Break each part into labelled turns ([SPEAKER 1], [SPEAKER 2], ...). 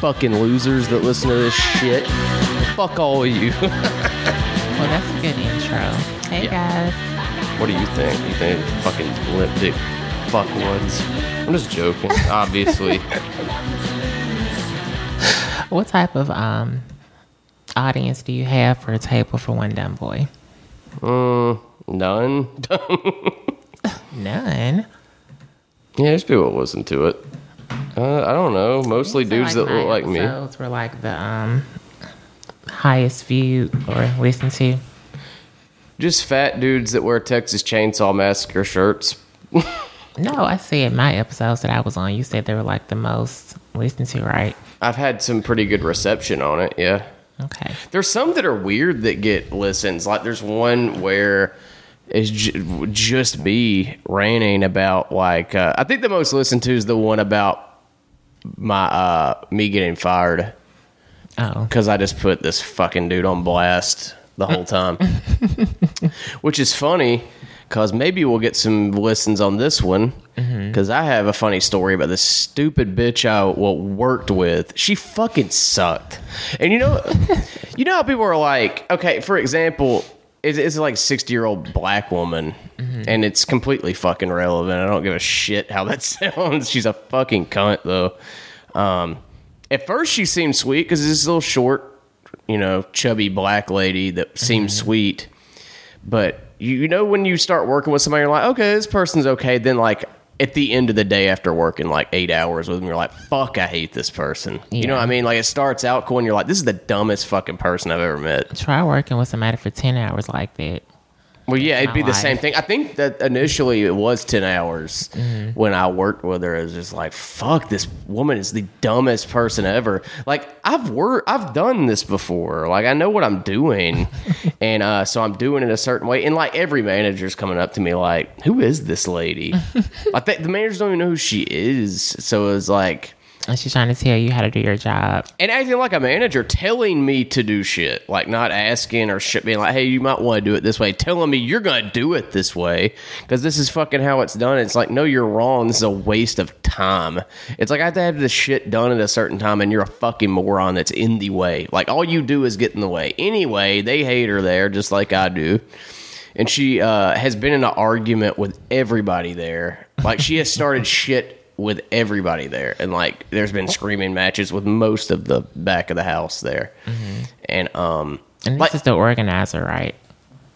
[SPEAKER 1] Fucking losers that listen to this shit. Fuck all of you.
[SPEAKER 2] Well, that's a good intro. Hey
[SPEAKER 1] Yeah.
[SPEAKER 2] guys.
[SPEAKER 1] what do you think? You think fucking limp dick fuckwoods? I'm just joking, obviously.
[SPEAKER 2] What type of um audience do you have for a table for one dumb boy?
[SPEAKER 1] Mm, none.
[SPEAKER 2] None.
[SPEAKER 1] yeah, there's people that listen to it. Uh, I don't know. Mostly dudes that look like me.
[SPEAKER 2] episodes Were like the um highest viewed or listened to.
[SPEAKER 1] Just fat dudes that wear Texas Chainsaw Massacre shirts.
[SPEAKER 2] No, I said my episodes that I was on. You said they were like the most listened to, right?
[SPEAKER 1] I've had some pretty good reception on it. Yeah.
[SPEAKER 2] Okay.
[SPEAKER 1] There's some that are weird that get listens. Like there's one where it's j- just me ranting about like uh, I think the most listened to is the one about my uh me getting fired
[SPEAKER 2] Oh.
[SPEAKER 1] because I just put this fucking dude on blast the whole time, which is funny because maybe we'll get some listens on this one because I have a funny story about this stupid bitch I well, worked with. She fucking sucked, and you know, you know how people are like, okay, for example. It's, it's like 60 year old black woman, and it's completely fucking relevant. I don't give a shit how that sounds. She's a fucking cunt, though. Um, at first, she seemed sweet because this little short, you know, chubby black lady that seemed sweet. But you, you know, when you start working with somebody, you're like, okay, this person's okay. Then, like, at the end of the day, after working like eight hours with them, you're like, fuck, I hate this person. You know what I mean? Like, it starts out cool, and you're like, this is the dumbest fucking person I've ever met.
[SPEAKER 2] Try working with somebody for ten hours like that.
[SPEAKER 1] Well, yeah, it'd be the same thing. I think that initially it was 10 hours when I worked with her. It was just like, fuck, this woman is the dumbest person ever. Like, I've worked, I've done this before. Like, I know what I'm doing. and uh, so I'm doing it a certain way. And like, every manager's coming up to me, like, who is this lady? I think the managers don't even know who she is. So it was like,
[SPEAKER 2] And she's trying to tell you how to do your job.
[SPEAKER 1] and acting like a manager, telling me to do shit, like not asking or shit, being like, "Hey, you might want to do it this way," telling me you're gonna do it this way because this is fucking how it's done. It's like, no, you're wrong. This is a waste of time. It's like I have to have this shit done at a certain time, and you're a fucking moron that's in the way. Like all you do is get in the way. Anyway, they hate her there just like I do. And she uh, has been in an argument with everybody there. Like she has started shit with everybody there, and like there's been screaming matches with most of the back of the house there, and um,
[SPEAKER 2] And this
[SPEAKER 1] like
[SPEAKER 2] is the organizer, right?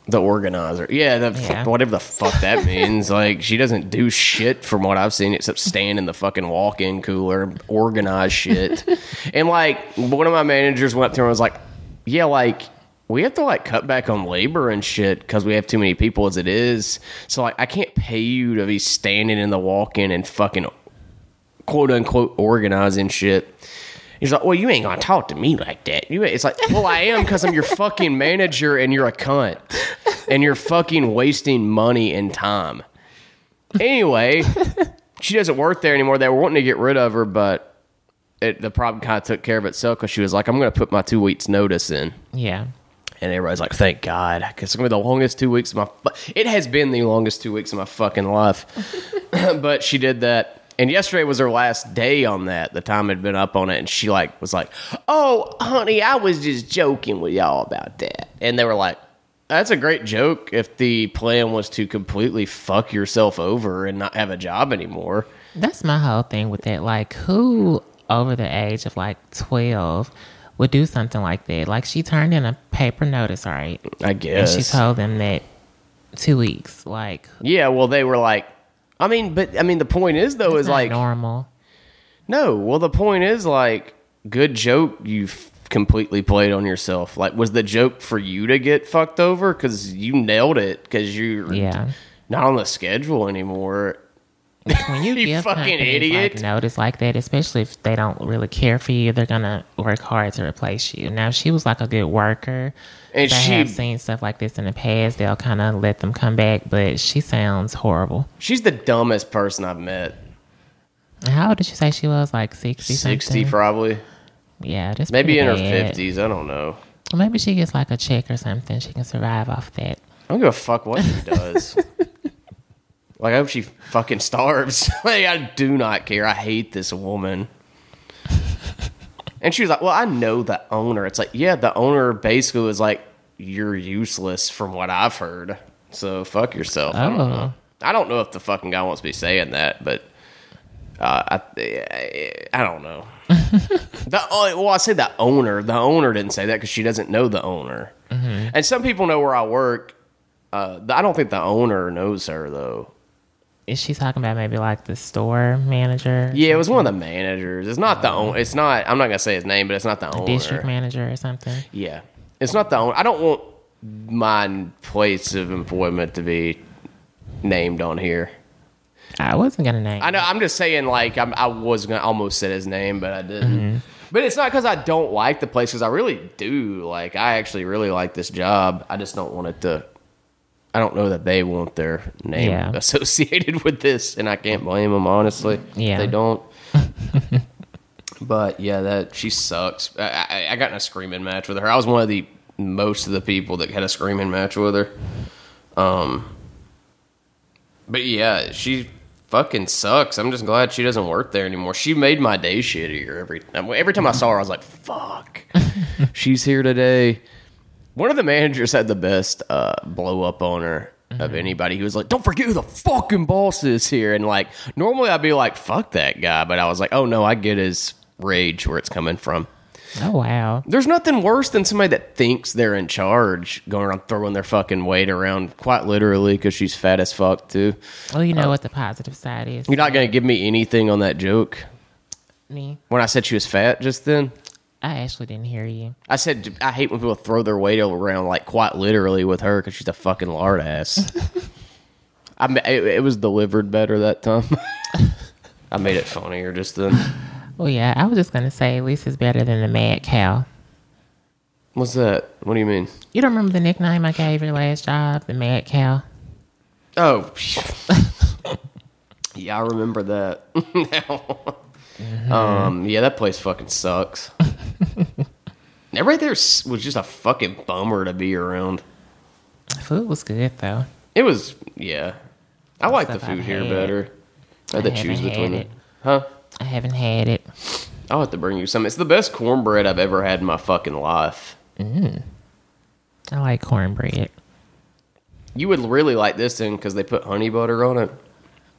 [SPEAKER 1] the organizer, yeah, the,
[SPEAKER 2] Yeah.
[SPEAKER 1] whatever the fuck that means. like she doesn't do shit from what I've seen except stand in the fucking walk-in cooler, organize shit, and like one of my managers went up to her and was like, yeah, like. We have to like cut back on labor and shit because we have too many people as it is. So like, I can't pay you to be standing in the walk-in and fucking quote unquote organizing shit. He's like, well, you ain't gonna talk to me like that. You, it's like, well, I am because I'm your fucking manager and you're a cunt, and you're fucking wasting money and time. Anyway, she doesn't work there anymore. They were wanting to get rid of her, but it, the problem kind of took care of itself because she was like, I'm gonna put my two weeks notice in.
[SPEAKER 2] Yeah.
[SPEAKER 1] And everybody's like, "Thank God," because it's gonna be the longest two weeks of my. It has been the longest two weeks of my fucking life. but she did that, and yesterday was her last day on that. The time had been up on it, and she like was like, "Oh, honey, I was just joking with y'all about that." And they were like, "That's a great joke if the plan was to completely fuck yourself over and not have a job anymore."
[SPEAKER 2] That's my whole thing with that. Like, who over the age of like 12 would do something like that? Like, she turned in a paper notice, right?
[SPEAKER 1] I
[SPEAKER 2] And
[SPEAKER 1] guess
[SPEAKER 2] she told them that two weeks. Like,
[SPEAKER 1] Yeah, well, they were like, I mean, but I mean, the point is though, is like,
[SPEAKER 2] normal.
[SPEAKER 1] No, well, the point is like, good joke you've completely played on yourself. Like, was the joke for you to get fucked over because you nailed it because you're
[SPEAKER 2] Yeah.
[SPEAKER 1] not on the schedule anymore?
[SPEAKER 2] When you,
[SPEAKER 1] You
[SPEAKER 2] give
[SPEAKER 1] fucking idiot.
[SPEAKER 2] like notice like that, especially if they don't really care for you, they're gonna work hard to replace you. Now, she was like a good worker.
[SPEAKER 1] And
[SPEAKER 2] I
[SPEAKER 1] she-
[SPEAKER 2] have seen stuff like this in the past. They'll kind of let them come back, but she sounds horrible.
[SPEAKER 1] She's the dumbest person I've met.
[SPEAKER 2] How old did you say she was? Like sixty,
[SPEAKER 1] Sixty,
[SPEAKER 2] something?
[SPEAKER 1] probably,
[SPEAKER 2] Yeah, that's
[SPEAKER 1] maybe in her fifties. I don't know.
[SPEAKER 2] Maybe she gets like a check or something. She can survive off that.
[SPEAKER 1] I don't give a fuck what she does. Like I hope she fucking starves. like I do not care. I hate this woman. and she was like, "Well, I know the owner." It's like, yeah, the owner basically was like, "You're useless," from what I've heard. So fuck yourself. I don't
[SPEAKER 2] Oh.
[SPEAKER 1] know. I don't know if the fucking guy wants to be saying that, but uh, I, I don't know. the oh, well, I say the owner. The owner didn't say that because she doesn't know the owner. And some people know where I work. Uh, I don't think the owner knows her though.
[SPEAKER 2] Is she talking about maybe like the store manager?
[SPEAKER 1] Yeah, it was one of the managers. It's not the oh. own. It's not. I'm not gonna say his name, but it's not the owner.
[SPEAKER 2] district manager or something?
[SPEAKER 1] Yeah, it's not the owner. I don't want my place of employment to be named on here.
[SPEAKER 2] I wasn't gonna name.
[SPEAKER 1] I know. I'm just saying, like, I'm, I was gonna almost say his name, but I didn't. Mm-hmm. But it's not because I don't like the place, because I really do. Like, I actually really like this job. I just don't want it to. I don't know that they want their name
[SPEAKER 2] Yeah.
[SPEAKER 1] associated with this, and I can't blame them honestly.
[SPEAKER 2] Yeah.
[SPEAKER 1] they don't. but yeah, that she sucks. I, I, I got in a screaming match with her. I was one of the most of the people that had a screaming match with her. Um, but yeah, she fucking sucks. I'm just glad she doesn't work there anymore. She made my day shittier every every time I saw her. I was like, "Fuck, she's here today." One of the managers had the best uh, blow up on her of anybody. He was like, "Don't forget who the fucking boss is here." And like, normally I'd be like, "Fuck that guy," but I was like, "Oh no, I get his rage where it's coming from."
[SPEAKER 2] Oh wow.
[SPEAKER 1] There's nothing worse than somebody that thinks they're in charge, going around throwing their fucking weight around, quite literally, because she's fat as fuck too.
[SPEAKER 2] Well, you know what the positive side is.
[SPEAKER 1] You're not gonna give me anything on that joke.
[SPEAKER 2] me.
[SPEAKER 1] When I said she was fat just then,
[SPEAKER 2] I actually didn't hear you.
[SPEAKER 1] I said I hate when people throw their weight around like quite literally with her because she's a fucking lard ass. I ma- it, it was delivered better that time. I made it funnier just then.
[SPEAKER 2] Well, yeah, I was just gonna say Lisa's better than the Mad Cow.
[SPEAKER 1] What's that? What do you mean?
[SPEAKER 2] You don't remember the nickname I gave your last job, the Mad Cow?
[SPEAKER 1] Oh, yeah, I remember that. now, um, yeah, that place fucking sucks. Everybody there was just a fucking bummer to be around.
[SPEAKER 2] Food was good though.
[SPEAKER 1] It was, yeah. I like the food here better. I had to choose between it. Huh?
[SPEAKER 2] I haven't had it.
[SPEAKER 1] I'll have to bring you some. It's the best cornbread I've ever had in my fucking life. Mm.
[SPEAKER 2] I like cornbread.
[SPEAKER 1] You would really like this thing because they put honey butter on it.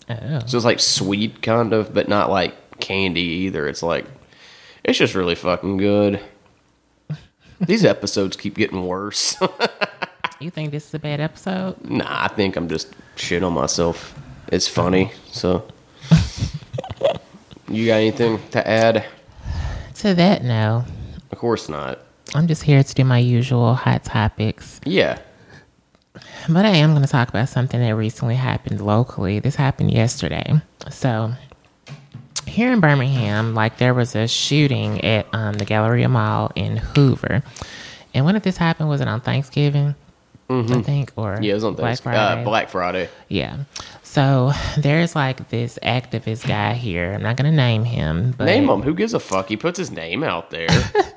[SPEAKER 2] Oh,
[SPEAKER 1] So it's like sweet, kind of, but not like candy either. It's like, it's just really fucking good. These episodes keep getting worse.
[SPEAKER 2] you think this is a bad episode?
[SPEAKER 1] nah, I think I'm just shit on myself. It's funny, so. You got anything to add?
[SPEAKER 2] To that, no.
[SPEAKER 1] Of course not.
[SPEAKER 2] I'm just here to do my usual hot topics.
[SPEAKER 1] Yeah.
[SPEAKER 2] But I am going to talk about something that recently happened locally. This happened yesterday. So, here in Birmingham, like there was a shooting at um, the Galleria Mall in Hoover. And when did this happen? Was it on Thanksgiving? I think, or
[SPEAKER 1] Mm-hmm. Yeah, it was on
[SPEAKER 2] Black
[SPEAKER 1] Thanksgiving.
[SPEAKER 2] Friday.
[SPEAKER 1] Uh, Black Friday.
[SPEAKER 2] Yeah. So there's like this activist guy here. I'm not gonna name him, but
[SPEAKER 1] Name him. Who gives a fuck? He puts his name out there.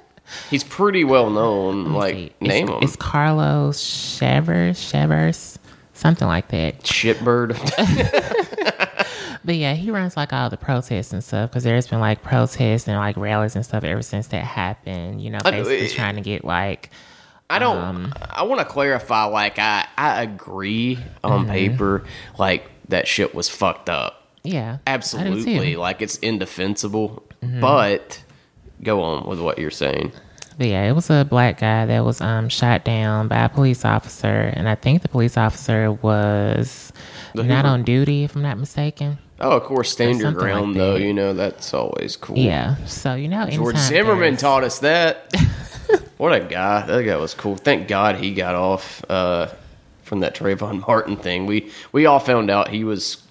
[SPEAKER 1] He's pretty well known. Like,
[SPEAKER 2] See,
[SPEAKER 1] name
[SPEAKER 2] it's,
[SPEAKER 1] him.
[SPEAKER 2] It's Carlos Chevers, Chevers, something like that.
[SPEAKER 1] Shitbird.
[SPEAKER 2] But yeah, he runs like all the protests and stuff because there's been like protests and like rallies and stuff ever since that happened. You know, basically
[SPEAKER 1] it-
[SPEAKER 2] trying to get like
[SPEAKER 1] I don't.
[SPEAKER 2] Um,
[SPEAKER 1] I want to clarify. Like, I I agree on
[SPEAKER 2] Mm-hmm.
[SPEAKER 1] paper. Like that shit was fucked up.
[SPEAKER 2] yeah,
[SPEAKER 1] Absolutely.
[SPEAKER 2] Mm-hmm.
[SPEAKER 1] Like it's indefensible. But go on with what you're saying.
[SPEAKER 2] But yeah, it was a black guy that was um shot down by a police officer, and I think the police officer was
[SPEAKER 1] The
[SPEAKER 2] not on duty, if I'm not mistaken.
[SPEAKER 1] Oh, of course, stand your
[SPEAKER 2] something like
[SPEAKER 1] ground though. You know that's always cool.
[SPEAKER 2] Yeah, so you know,
[SPEAKER 1] George Zimmerman
[SPEAKER 2] there's-
[SPEAKER 1] taught us that. what a guy! That guy was cool. Thank God he got off uh, from that Trayvon Martin thing. We we all found out he was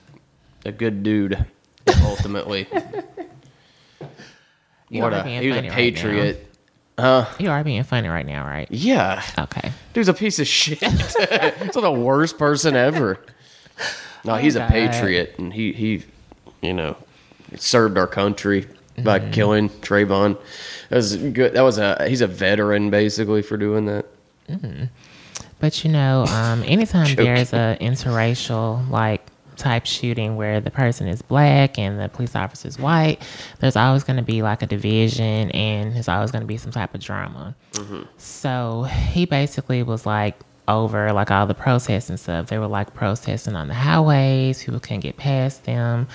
[SPEAKER 1] a good dude. Ultimately,
[SPEAKER 2] You
[SPEAKER 1] what
[SPEAKER 2] are
[SPEAKER 1] a
[SPEAKER 2] being
[SPEAKER 1] he was a
[SPEAKER 2] funny right
[SPEAKER 1] patriot.
[SPEAKER 2] You are being funny right now, right?
[SPEAKER 1] yeah,
[SPEAKER 2] Okay.
[SPEAKER 1] dude's a piece of shit. he's the worst person ever. No, he's a patriot, and he he, you know, served our country by mm-hmm. killing Trayvon. That was good. That was a he's a veteran basically for doing that. Mm-hmm.
[SPEAKER 2] But you know, um, anytime there's a interracial like type shooting where the person is black and the police officer is white, there's always going to be like a division and there's always going to be some type of drama. Mm-hmm. So he basically was like over like all the protests and stuff. They were like protesting on the highways, people couldn't get past them.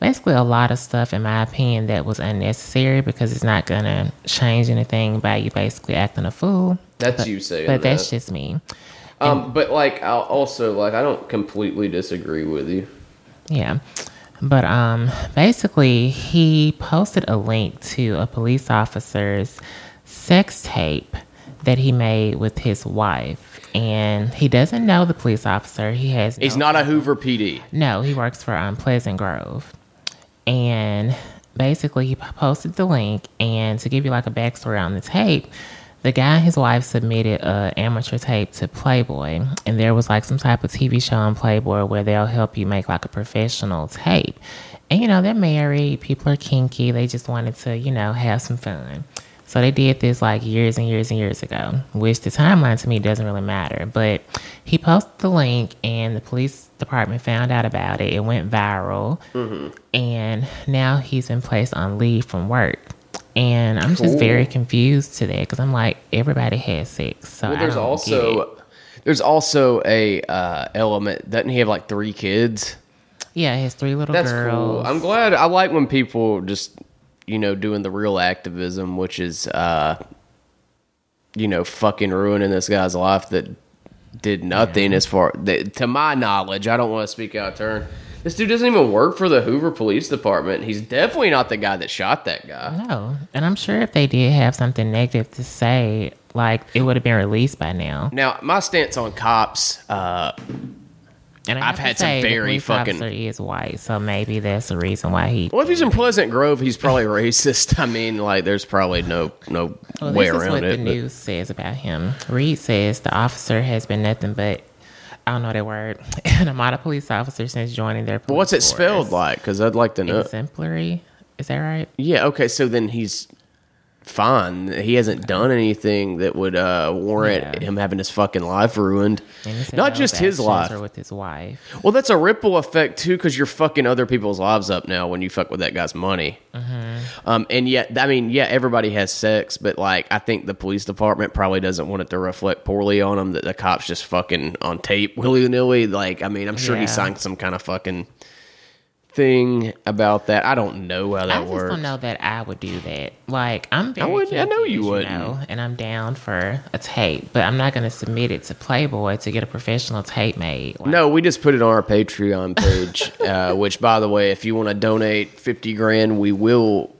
[SPEAKER 2] Basically, a lot of stuff, in my opinion, that was unnecessary because it's not going to change anything by you basically acting a fool.
[SPEAKER 1] That's you saying
[SPEAKER 2] But that's just me.
[SPEAKER 1] Um, but like, I'll also like, I don't completely disagree with you.
[SPEAKER 2] Yeah. But um basically he posted a link to a police officer's sex tape that he made with his wife and he doesn't know the police officer. He has
[SPEAKER 1] He's
[SPEAKER 2] no-
[SPEAKER 1] not a Hoover PD.
[SPEAKER 2] No, he works for um, Pleasant Grove. And basically, he posted the link. And to give you like a backstory on the tape, the guy and his wife submitted a amateur tape to Playboy. And there was like some type of TV show on Playboy where they'll help you make like a professional tape. And you know, they're married, people are kinky, they just wanted to, you know, have some fun. So they did this like years and years and years ago, which the timeline to me doesn't really matter. But he posted the link, and the police department found out about it. It went viral, and now he's been placed on leave from work. And I'm just very confused to that because I'm like, everybody has sex, so
[SPEAKER 1] Well, there's also there's also a uh, element. Doesn't he have like three kids?
[SPEAKER 2] yeah, his three little
[SPEAKER 1] That's
[SPEAKER 2] girls.
[SPEAKER 1] cool. I'm glad. I like when people just you know doing the real activism, which is uh, you know fucking ruining this guy's life that did nothing as far that, to my knowledge. I don't want to speak out of turn. This dude doesn't even work for the Hoover Police Department. He's definitely not the guy that shot that guy.
[SPEAKER 2] No, and I'm sure if they did have something negative to say, like it would have been released by now.
[SPEAKER 1] Now, my stance on cops, uh,
[SPEAKER 2] And I
[SPEAKER 1] I've had some
[SPEAKER 2] say,
[SPEAKER 1] very
[SPEAKER 2] police
[SPEAKER 1] fucking-
[SPEAKER 2] officer is white, so maybe that's the reason why he.
[SPEAKER 1] well, if he's in Pleasant Grove, he's probably racist. I mean, like, there's probably no no
[SPEAKER 2] Well,
[SPEAKER 1] way
[SPEAKER 2] this is
[SPEAKER 1] around
[SPEAKER 2] what
[SPEAKER 1] it.
[SPEAKER 2] the
[SPEAKER 1] but-
[SPEAKER 2] news says about him. Reed says the officer has been nothing but. I don't know that word. And An Amada police officer since joining their. Police
[SPEAKER 1] What's it
[SPEAKER 2] force.
[SPEAKER 1] spelled like? Because I'd like to know.
[SPEAKER 2] Exemplary. Is that right?
[SPEAKER 1] Yeah, okay, so then he's fine. He hasn't done anything that would uh, warrant
[SPEAKER 2] Yeah.
[SPEAKER 1] him having his fucking life ruined.
[SPEAKER 2] And he said
[SPEAKER 1] Not just his life.
[SPEAKER 2] Or with his wife.
[SPEAKER 1] Well, that's a ripple effect too, because you're fucking other people's lives up now when you fuck with that guy's money. Um, and yet, I mean, yeah, everybody has sex, but like, I think the police department probably doesn't want it to reflect poorly on them that the cops just fucking on tape willy nilly. Like, I mean, I'm sure he signed some kind of fucking thing about that. I don't know how that works.
[SPEAKER 2] I just
[SPEAKER 1] works.
[SPEAKER 2] don't know that I would do that. Like I'm very
[SPEAKER 1] would- I know you wouldn't.
[SPEAKER 2] know, and I'm down for a tape, but I'm not going to submit it to Playboy to get a professional tape made. Like,
[SPEAKER 1] No, we just put it on our Patreon page, uh, which, by the way, if you want to donate 50 grand, we will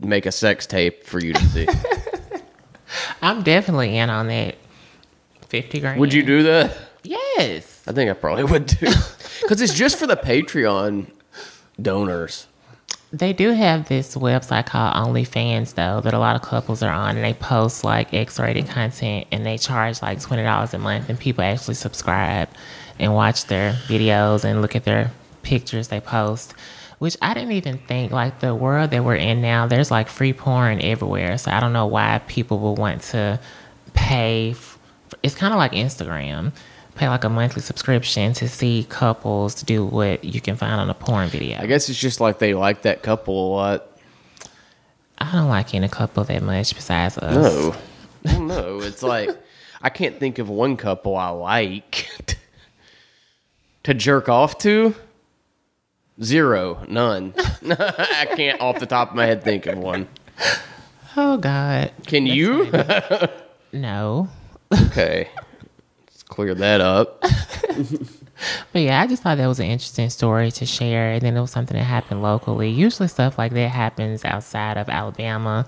[SPEAKER 1] make a sex tape for you to see.
[SPEAKER 2] I'm definitely in on that. Fifty grand.
[SPEAKER 1] would you do that?
[SPEAKER 2] Yes.
[SPEAKER 1] I think I probably would too. Because it's just for the Patreon donors.
[SPEAKER 2] They do have this website called OnlyFans though that a lot of couples are on, and they post like X-rated content, and they charge like twenty dollars a month, and people actually subscribe and watch their videos and look at their pictures they post. Which I didn't even think like the world that we're in now. There's like free porn everywhere, so I don't know why people would want to pay. f- It's kind of like Instagram. Pay like a monthly subscription to see couples do what you can find on a porn video.
[SPEAKER 1] I guess it's just like they like that couple a lot.
[SPEAKER 2] I don't like any couple that much besides us.
[SPEAKER 1] No. Don't. It's like, I can't think of one couple I like to jerk off to. Zero. None. I can't off the top of my head think of one.
[SPEAKER 2] Oh God.
[SPEAKER 1] Can you?
[SPEAKER 2] No.
[SPEAKER 1] okay. Clear that up.
[SPEAKER 2] But yeah, I just thought that was an interesting story to share. And then it was something that happened locally. Usually stuff like that happens outside of Alabama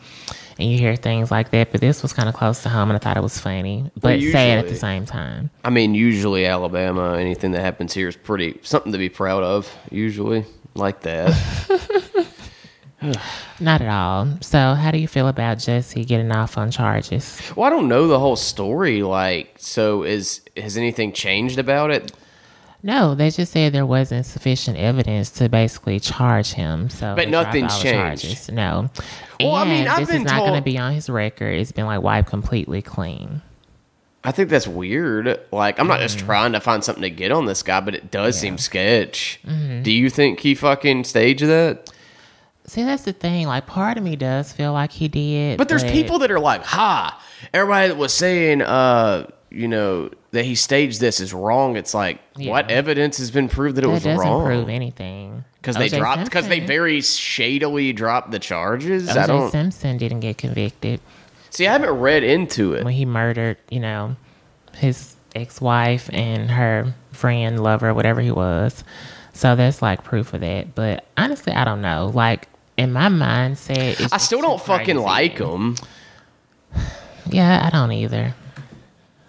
[SPEAKER 2] and you hear things like that. But this was kind of close to home and I thought it was funny, but sad at the same time.
[SPEAKER 1] I mean, usually Alabama, anything that happens here is pretty something to be proud of. Usually, like that.
[SPEAKER 2] Not at all. So how do you feel about Jussie getting off on charges?
[SPEAKER 1] well, I don't know the whole story. Like, so is has anything changed about it?
[SPEAKER 2] No, they just said there wasn't sufficient evidence to basically charge him. So
[SPEAKER 1] But nothing's changed.
[SPEAKER 2] charges. No.
[SPEAKER 1] Well, I mean, I've
[SPEAKER 2] this
[SPEAKER 1] been
[SPEAKER 2] is not going to be on his record. It's been like wiped completely clean.
[SPEAKER 1] I think that's weird. Like, I'm not just
[SPEAKER 2] Mm-hmm.
[SPEAKER 1] trying to find something to get on this guy, but it does seem sketch.
[SPEAKER 2] Mm-hmm.
[SPEAKER 1] Do you think he fucking staged that?
[SPEAKER 2] See, that's the thing. Like, part of me does feel like he did.
[SPEAKER 1] But there's people that are like, ha! Everybody that was saying, uh, you know, that he staged this is wrong. It's like,
[SPEAKER 2] Yeah.
[SPEAKER 1] what evidence has been proved that it
[SPEAKER 2] that
[SPEAKER 1] was
[SPEAKER 2] doesn't
[SPEAKER 1] wrong?
[SPEAKER 2] prove anything.
[SPEAKER 1] Because they dropped, because they very shadily dropped the charges. I
[SPEAKER 2] O.J.
[SPEAKER 1] don't
[SPEAKER 2] Simpson didn't get convicted
[SPEAKER 1] see. I haven't read into it.
[SPEAKER 2] when he murdered, you know, his ex-wife and her friend, lover, whatever he was. So that's like proof of that. But honestly, I don't know. Like in my mindset,
[SPEAKER 1] I still don't fucking
[SPEAKER 2] crazy.
[SPEAKER 1] like him.
[SPEAKER 2] Yeah, I don't either.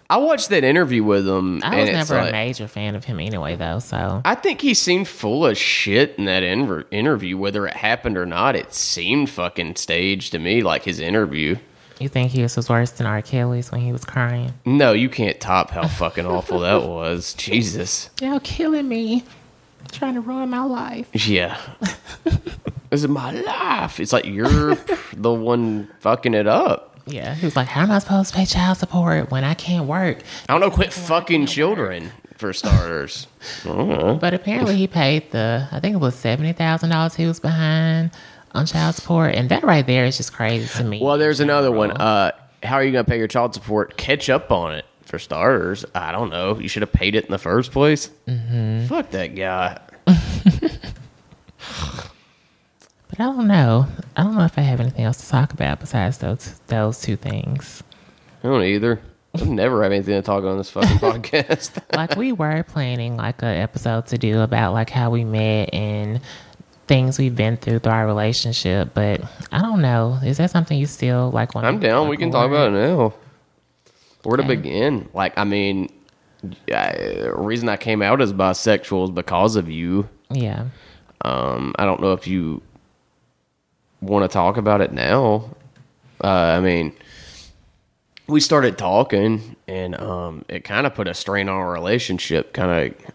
[SPEAKER 1] I watched that interview with him.
[SPEAKER 2] I
[SPEAKER 1] and
[SPEAKER 2] was never
[SPEAKER 1] like-
[SPEAKER 2] a major fan of him anyway, though. So
[SPEAKER 1] I think he seemed full of shit in that inver- interview, whether it happened or not. It seemed fucking staged to me, like his interview.
[SPEAKER 2] you think his was worse than R. Kelly's when he was crying?
[SPEAKER 1] No, you can't top how fucking awful that was. Jesus.
[SPEAKER 2] Y'all killing me, trying to ruin my life.
[SPEAKER 1] Yeah. This is my life. It's like you're the one fucking it up.
[SPEAKER 2] Yeah, he was like, "How am I supposed to pay child support when I can't work?"
[SPEAKER 1] I don't know, quit fucking children, for starters. I don't know.
[SPEAKER 2] But apparently, he paid the I think it was seventy thousand dollars he was behind on child support, and that right there is just crazy to me.
[SPEAKER 1] Well, there's another one. Uh, how are you going to pay your child support? Catch up on it, for starters. I don't know. You should have paid it in the first place. Mm-hmm. Fuck that guy.
[SPEAKER 2] but I don't know. I don't know if I have anything else to talk about besides those those two things.
[SPEAKER 1] I don't either. I never have anything to talk on this fucking podcast.
[SPEAKER 2] like we were planning like an episode to do about like how we met and things we've been through through our relationship but i don't know is that something you still like want
[SPEAKER 1] I'm down. We can talk about it now. Where to begin? Like, I mean, I, the reason I came out as bisexual is because of you.
[SPEAKER 2] yeah
[SPEAKER 1] Um, I don't know if you want to talk about it now. Uh, I mean, we started talking, and um, it kind of put a strain on our relationship. Kind of,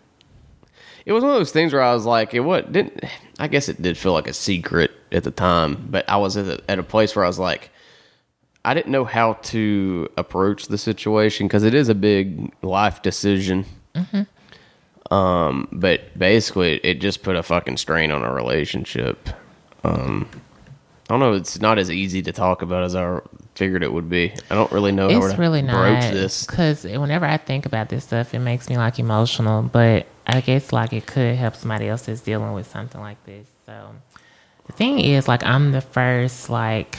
[SPEAKER 1] it was one of those things where I was like, it what didn't. I guess it did feel like a secret at the time, but I was at a, at a place where I was like, I didn't know how to approach the situation because it is a big life decision. Um, but basically, it just put a fucking strain on our relationship. Um, I don't know. It's not as easy to talk about as I figured it would be. I don't really know how
[SPEAKER 2] it's
[SPEAKER 1] to
[SPEAKER 2] really
[SPEAKER 1] broach
[SPEAKER 2] not
[SPEAKER 1] this.
[SPEAKER 2] because whenever i think about this stuff it makes me like emotional but i guess like it could help somebody else that's dealing with something like this so the thing is like i'm the first like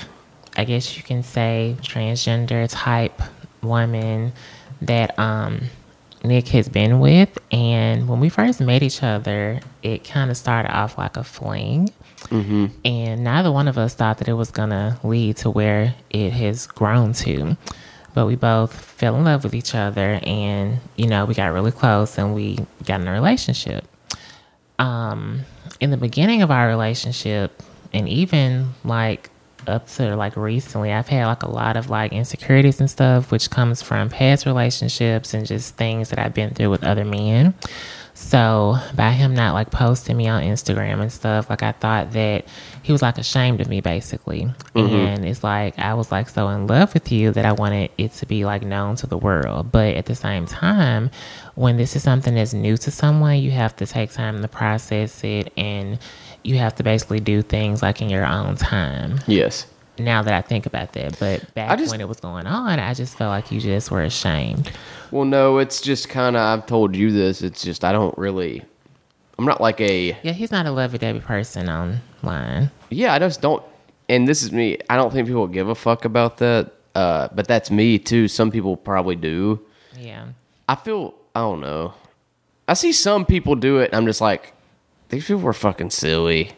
[SPEAKER 2] i guess you can say transgender type woman that um nick has been with and when we first met each other it kind of started off like a fling and neither one of us thought that it was gonna lead to where it has grown to. But we both fell in love with each other and you know we got really close and we got in a relationship. Um in the beginning of our relationship and even like up to like recently i've had like a lot of like insecurities and stuff which comes from past relationships and just things that i've been through with other men so by him not like posting me on Instagram and stuff, like I thought that he was like ashamed of me basically. Mm-hmm. And it's like I was like so in love with you that I wanted it to be like known to the world. But at the same time, when this is something that's new to someone, you have to take time to process it and you have to basically do things like in your own time.
[SPEAKER 1] Yes.
[SPEAKER 2] Now that I think about that, but back
[SPEAKER 1] just-
[SPEAKER 2] when it was going on, I just felt like you just were ashamed.
[SPEAKER 1] Well, no, it's just kind of. I've told you this. It's just I don't really. I'm not like a.
[SPEAKER 2] Yeah, he's not a lovey-dovey person online.
[SPEAKER 1] Yeah, I just don't. And this is me. I don't think people give a fuck about that. Uh, but that's me too. Some people probably do.
[SPEAKER 2] Yeah.
[SPEAKER 1] I feel. I don't know. I see some people do it. and I'm just like, these people are fucking silly.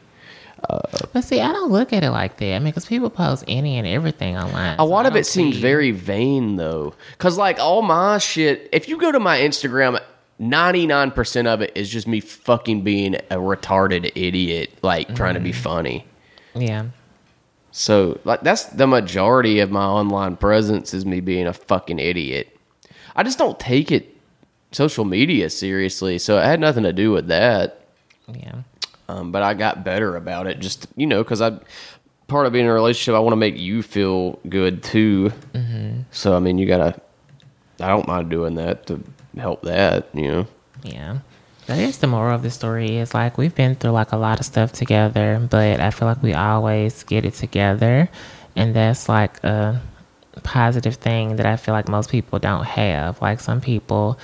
[SPEAKER 2] But see, I don't look at it like that. I mean, because people post any and everything online.
[SPEAKER 1] A lot of it seems very vain though. Cause like all my shit, if you go to my Instagram, 99% of it is just me fucking being a retarded idiot, like trying to be mm-hmm. funny.
[SPEAKER 2] Yeah.
[SPEAKER 1] So like that's the majority of my online presence is me being a fucking idiot. I just don't take it social media seriously. So it had nothing to do with that.
[SPEAKER 2] Yeah.
[SPEAKER 1] Um, but I got better about it. Just you know, because I part of being in a relationship, I want to make you feel good too. So I mean, you gotta I don't mind doing that to help that. You know.
[SPEAKER 2] Yeah. I guess the moral of the story is like we've been through like a lot of stuff together, but I feel like we always get it together. And that's like a positive thing that I feel like most people don't have. Like some people,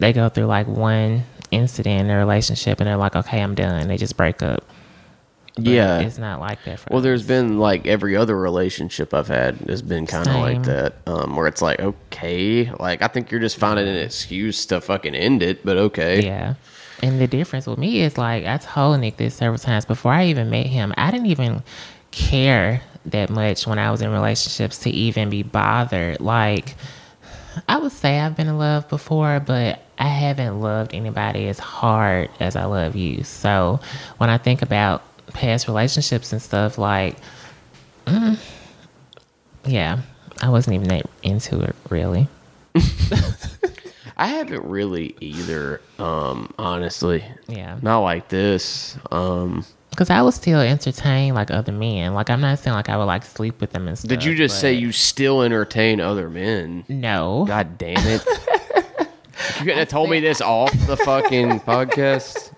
[SPEAKER 2] they go through like one incident in a relationship and they're like, okay, I'm done. They just break up. But
[SPEAKER 1] yeah.
[SPEAKER 2] It's not like that for
[SPEAKER 1] Well,
[SPEAKER 2] us.
[SPEAKER 1] there's been like every other relationship I've had has been kind of like that, um, where it's like, okay, like I think you're just finding an excuse to fucking end it, but okay.
[SPEAKER 2] Yeah. And the difference with me is like I told Nick this several times before I even met him. I didn't even care that much when I was in relationships to even be bothered. Like I would say I've been in love before, but I haven't loved anybody as hard as I love you. So when I think about past relationships and stuff, like, mm, yeah, I wasn't even that into it really.
[SPEAKER 1] I haven't really either, um, honestly.
[SPEAKER 2] Yeah.
[SPEAKER 1] Not like this. Um,
[SPEAKER 2] Because I would still entertain like other men. Like I'm not saying like I would like sleep with them and stuff.
[SPEAKER 1] did you just say you still entertain other men?
[SPEAKER 2] no?
[SPEAKER 1] God damn it. you couldn't have told me this off the fucking podcast.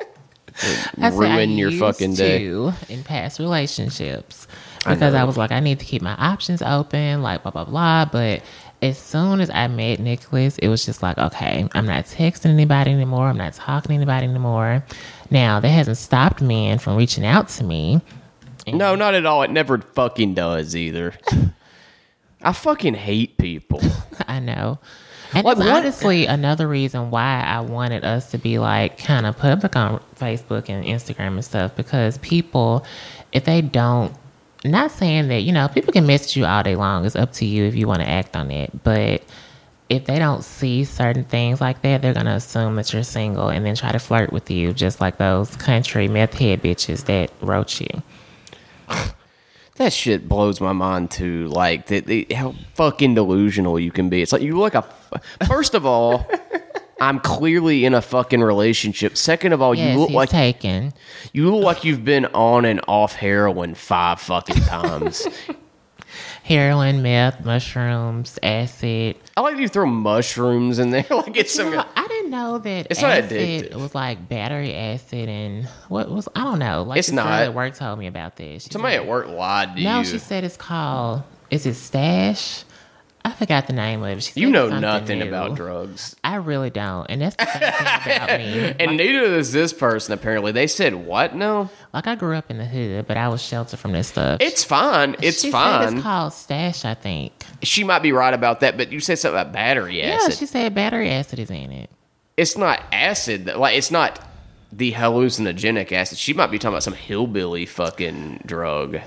[SPEAKER 2] I said I
[SPEAKER 1] Ruin your
[SPEAKER 2] used
[SPEAKER 1] fucking day.
[SPEAKER 2] to in past relationships
[SPEAKER 1] I
[SPEAKER 2] because I,
[SPEAKER 1] know.
[SPEAKER 2] was like I need to keep my options open, like blah blah blah. But as soon as I met Nicholas, it was just like okay, I'm not texting anybody anymore. I'm not talking to anybody anymore. Now that hasn't stopped men from reaching out to me.
[SPEAKER 1] No, not at all. It never fucking does either. I fucking hate people.
[SPEAKER 2] I know. And
[SPEAKER 1] what-
[SPEAKER 2] honestly another reason why I wanted us to be like kind of public on Facebook and Instagram and stuff because people, if they don't, not saying that, you know, people can message you all day long. It's up to you if you want to act on it. But if they don't see certain things like that, they're going to assume that you're single and then try to flirt with you, just like those country meth head bitches that wrote you.
[SPEAKER 1] That shit blows my mind too. Like the, the, how fucking delusional you can be. It's like you look a. First of all, I'm clearly in a fucking relationship. Second of all,
[SPEAKER 2] Yes,
[SPEAKER 1] you look like
[SPEAKER 2] taken.
[SPEAKER 1] you look like you've been on and off heroin five fucking times.
[SPEAKER 2] Heroin, meth, mushrooms, acid.
[SPEAKER 1] I like you throw mushrooms in there like it's some.
[SPEAKER 2] Know, I didn't know that
[SPEAKER 1] It's not addictive.
[SPEAKER 2] was like battery acid and what was I don't know. Like
[SPEAKER 1] It's
[SPEAKER 2] girl
[SPEAKER 1] not.
[SPEAKER 2] at work told me about this. She
[SPEAKER 1] Somebody
[SPEAKER 2] said-
[SPEAKER 1] at work lied to
[SPEAKER 2] No,
[SPEAKER 1] you.
[SPEAKER 2] she said it's called. Is it stash? I forgot the name of it. She
[SPEAKER 1] you know nothing
[SPEAKER 2] new.
[SPEAKER 1] about drugs.
[SPEAKER 2] I really don't, and that's the thing about me.
[SPEAKER 1] And neither does this person, apparently. They said, what? No.
[SPEAKER 2] Like I grew up in the hood, but I was sheltered from this stuff.
[SPEAKER 1] It's fine. It's
[SPEAKER 2] she
[SPEAKER 1] fine.
[SPEAKER 2] it's called stash, I think.
[SPEAKER 1] she might be right about that, but you said something about battery acid.
[SPEAKER 2] Yeah, she said battery acid is in it.
[SPEAKER 1] it's not acid. Like, it's not the hallucinogenic acid. She might be talking about some hillbilly fucking drug.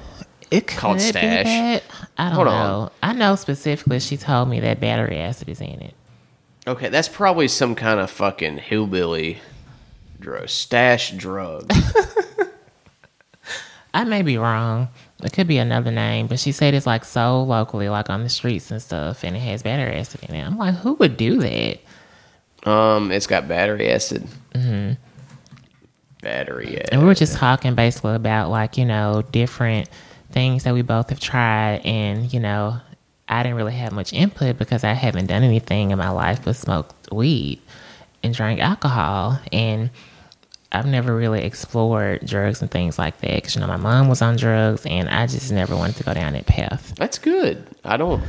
[SPEAKER 2] It
[SPEAKER 1] Called
[SPEAKER 2] could be
[SPEAKER 1] stash.
[SPEAKER 2] that. I don't
[SPEAKER 1] Hold
[SPEAKER 2] know.
[SPEAKER 1] on.
[SPEAKER 2] I know specifically she told me that battery acid is in it.
[SPEAKER 1] Okay, that's probably some kind of fucking hillbilly drug. Stash drug.
[SPEAKER 2] I may be wrong. It could be another name, but she said it's like sold locally, like on the streets and stuff, and it has battery acid in it. I'm like, who would do that?
[SPEAKER 1] um, it's got battery acid. Mm-hmm. Battery acid.
[SPEAKER 2] And we were just talking basically about like, you know, different things that we both have tried. And, you know, I didn't really have much input because I haven't done anything in my life but smoked weed and drank alcohol. And I've never really explored drugs and things like that because, you know, my mom was on drugs and I just never wanted to go down that path.
[SPEAKER 1] That's good. I don't.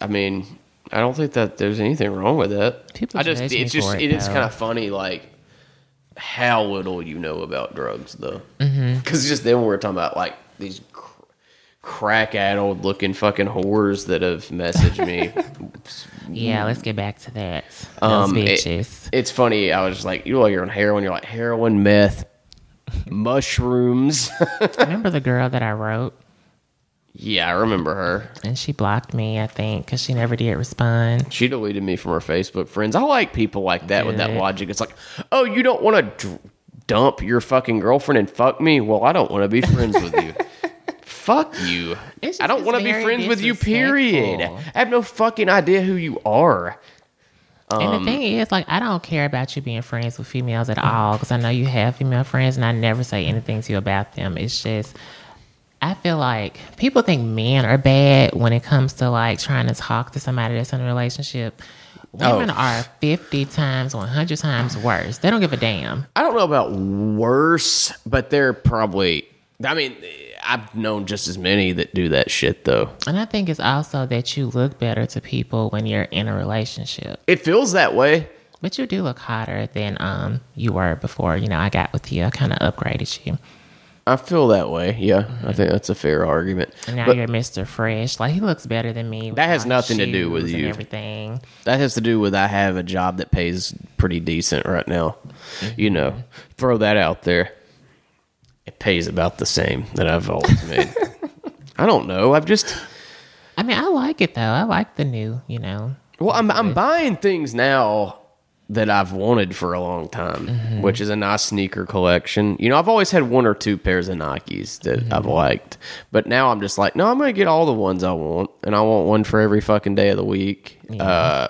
[SPEAKER 1] I mean, I don't think that there's anything wrong with that.
[SPEAKER 2] People
[SPEAKER 1] I just, it's just,
[SPEAKER 2] it,
[SPEAKER 1] it is kind of funny, like how little you know about drugs, though. Because mm-hmm. just then we were talking about like these cr- crack-addled looking fucking whores that have messaged me.
[SPEAKER 2] Yeah, let's get back to that. Those
[SPEAKER 1] Um, it- it's funny. I was just like, you know, you're on heroin. You're like heroin, meth, mushrooms.
[SPEAKER 2] Remember the girl that I wrote?
[SPEAKER 1] yeah, I remember her.
[SPEAKER 2] And she blocked me, I think, because she never did respond.
[SPEAKER 1] She deleted me from her Facebook friends. I like people like that with that logic. It's like, oh, you don't want to dr- dump your fucking girlfriend and fuck me? Well, I don't want to be friends with you. Fuck you. I don't want to be friends with you, period. I have no fucking idea who you are.
[SPEAKER 2] and
[SPEAKER 1] Um,
[SPEAKER 2] the thing is, like, I don't care about you being friends with females at all because I know you have female friends and I never say anything to you about them. It's just, I feel like people think men are bad when it comes to like trying to talk to somebody that's in a relationship. Women
[SPEAKER 1] Oh.
[SPEAKER 2] are 50 times, 100 times worse. They don't give a damn.
[SPEAKER 1] I don't know about worse, but they're probably. I mean, I've known just as many that do that shit though.
[SPEAKER 2] And I think it's also that you look better to people when you're in a relationship.
[SPEAKER 1] It feels that way.
[SPEAKER 2] But you do look hotter than um you were before, you know, I got with you. I kind of upgraded you.
[SPEAKER 1] I feel that way. Yeah, I think that's a fair argument.
[SPEAKER 2] And now
[SPEAKER 1] But
[SPEAKER 2] you're Mr. Fresh. Like he looks better than me.
[SPEAKER 1] That has nothing to do with you.
[SPEAKER 2] everything.
[SPEAKER 1] that has to do with I have a job that pays pretty decent right now. You know, throw that out there. It pays about the same that I've always made. I don't know. I've just
[SPEAKER 2] I mean, I like it though. I like the new, you know.
[SPEAKER 1] well, I'm I'm buying things now that I've wanted for a long time, which is a nice sneaker collection. You know, I've always had one or two pairs of Nikes that I've liked, but now I'm just like, no, I'm gonna get all the ones I want, and I want one for every fucking day of the week. Uh,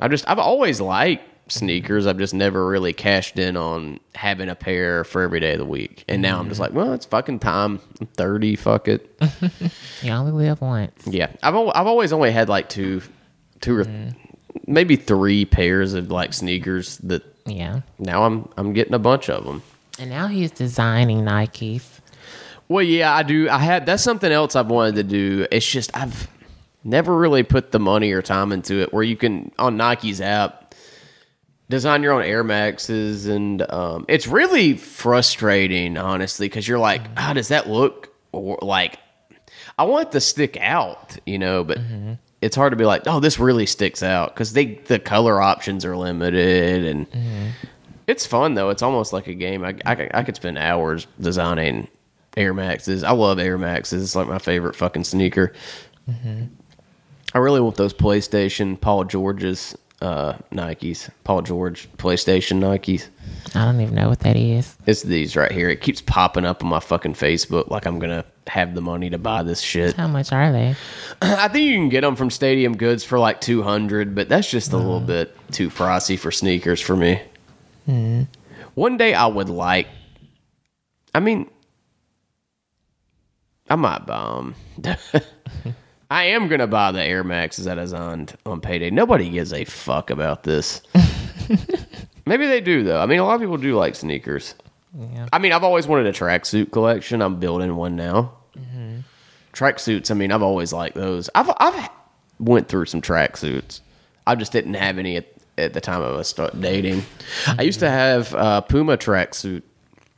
[SPEAKER 1] I just I've always liked sneakers. I've just never really cashed in on having a pair for every day of the week, and now I'm just like, well, it's fucking time. I'm thirty. Fuck it.
[SPEAKER 2] You only live once.
[SPEAKER 1] Yeah, I've al- I've always only had like two, two or mm. maybe three pairs of like sneakers that
[SPEAKER 2] Yeah.
[SPEAKER 1] now I'm I'm getting a bunch of them.
[SPEAKER 2] And now he's designing Nikes.
[SPEAKER 1] Well, yeah, I do. I had that's something else I've wanted to do. It's just I've never really put the money or time into it. Where you can on Nike's app design your own Air Maxes, and um, it's really frustrating, honestly, because you're like, how does that look? Or like, I want it to stick out, you know, but. Mm-hmm. It's hard to be like, oh, this really sticks out because they the color options are limited, and mm-hmm. it's fun though. It's almost like a game. I, I, I could spend hours designing Air Maxes. I love Air Maxes. It's like my favorite fucking sneaker. Mm-hmm. I really want those PlayStation Paul George's uh, Nikes. Paul George PlayStation Nikes.
[SPEAKER 2] I don't even know what that is.
[SPEAKER 1] It's these right here. It keeps popping up on my fucking Facebook like I'm gonna have the money to buy this shit.
[SPEAKER 2] How much are they?
[SPEAKER 1] I think you can get them from Stadium Goods for like two hundred, but that's just a little bit too pricey for sneakers for me. One day I would like. I mean, I might buy them. I am gonna buy the Air Maxes that I designed on payday. Nobody gives a fuck about this. Maybe they do though. I mean, a lot of people do like sneakers.
[SPEAKER 2] Yeah.
[SPEAKER 1] I mean, I've always wanted a tracksuit collection. I'm building one now. Mm-hmm. Tracksuits. I mean, I've always liked those. I've I've went through some tracksuits. I just didn't have any at, at the time I was start dating. I used to mm-hmm. have a Puma tracksuit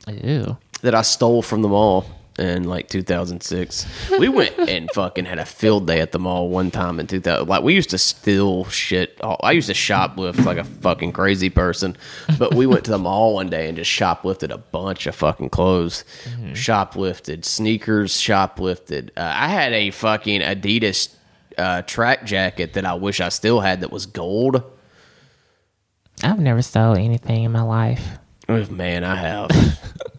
[SPEAKER 2] Ew.
[SPEAKER 1] that I stole from the mall in like 2006. We went and fucking had a field day at the mall one time in 2000. Like we used to steal shit. I used to shoplift like a fucking crazy person. But we went to the mall one day and just shoplifted a bunch of fucking clothes. Shoplifted sneakers. Shoplifted. Uh, I had a fucking Adidas uh, track jacket that I wish I still had that was gold.
[SPEAKER 2] I've never stole anything in my life.
[SPEAKER 1] Oh, man, I have.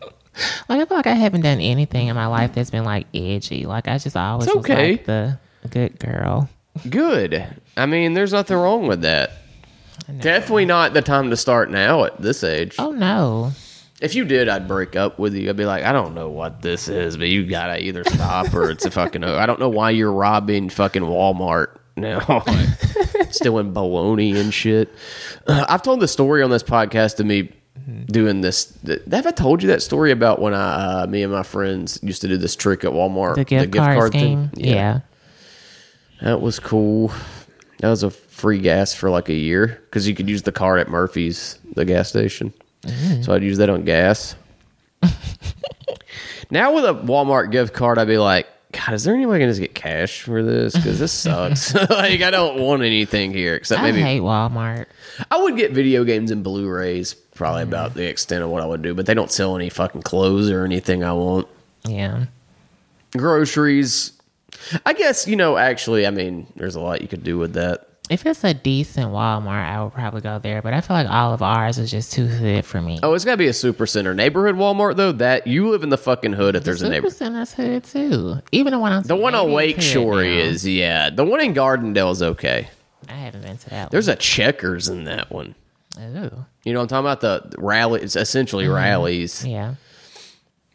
[SPEAKER 2] Like I feel like I haven't done anything in my life that's been like edgy. Like I just always
[SPEAKER 1] It's okay.
[SPEAKER 2] was like the good girl.
[SPEAKER 1] Good. I mean, there's nothing wrong with that. Definitely not the time to start now at this age.
[SPEAKER 2] Oh no.
[SPEAKER 1] If you did, I'd break up with you. I'd be like, I don't know what this is, but you gotta either stop or it's a fucking. I don't know why you're robbing fucking Walmart now, like, in baloney and shit. Uh, I've told the story on this podcast to me doing this. th- Have I told you that story about when I, uh, me and my friends used to do this trick at Walmart?
[SPEAKER 2] The gift, card, thing. Yeah.
[SPEAKER 1] That was cool. That was a free gas for like a year because you could use the card at Murphy's, the gas station. So I'd use that on gas. now with a Walmart gift card, I'd be like, God, is there any way I can just get cash for this? Because this sucks. like, I don't want anything here except
[SPEAKER 2] I
[SPEAKER 1] maybe
[SPEAKER 2] hate Walmart.
[SPEAKER 1] I would get video games and Blu-rays. Probably mm. about the extent of what I would do, but they don't sell any fucking clothes or anything I want.
[SPEAKER 2] Yeah.
[SPEAKER 1] Groceries. I guess you know. Actually, I mean, there's a lot you could do with that.
[SPEAKER 2] If it's a decent Walmart, I would probably go there. But I feel like all of ours is just too hood for me.
[SPEAKER 1] Oh, it's got to be a super center neighborhood Walmart though. That you live in the fucking hood. If there's a neighborhood.
[SPEAKER 2] Super
[SPEAKER 1] neighbor,
[SPEAKER 2] Center's hood too. Even the one on
[SPEAKER 1] the one on
[SPEAKER 2] maybe it's hood
[SPEAKER 1] Lakeshore
[SPEAKER 2] now.
[SPEAKER 1] is yeah. The one in Gardendale is okay.
[SPEAKER 2] I haven't been to that
[SPEAKER 1] There's a Checkers in that one.
[SPEAKER 2] one. Ooh.
[SPEAKER 1] You know I'm talking about? The rally. It's essentially
[SPEAKER 2] Mm-hmm.
[SPEAKER 1] rallies,
[SPEAKER 2] Yeah.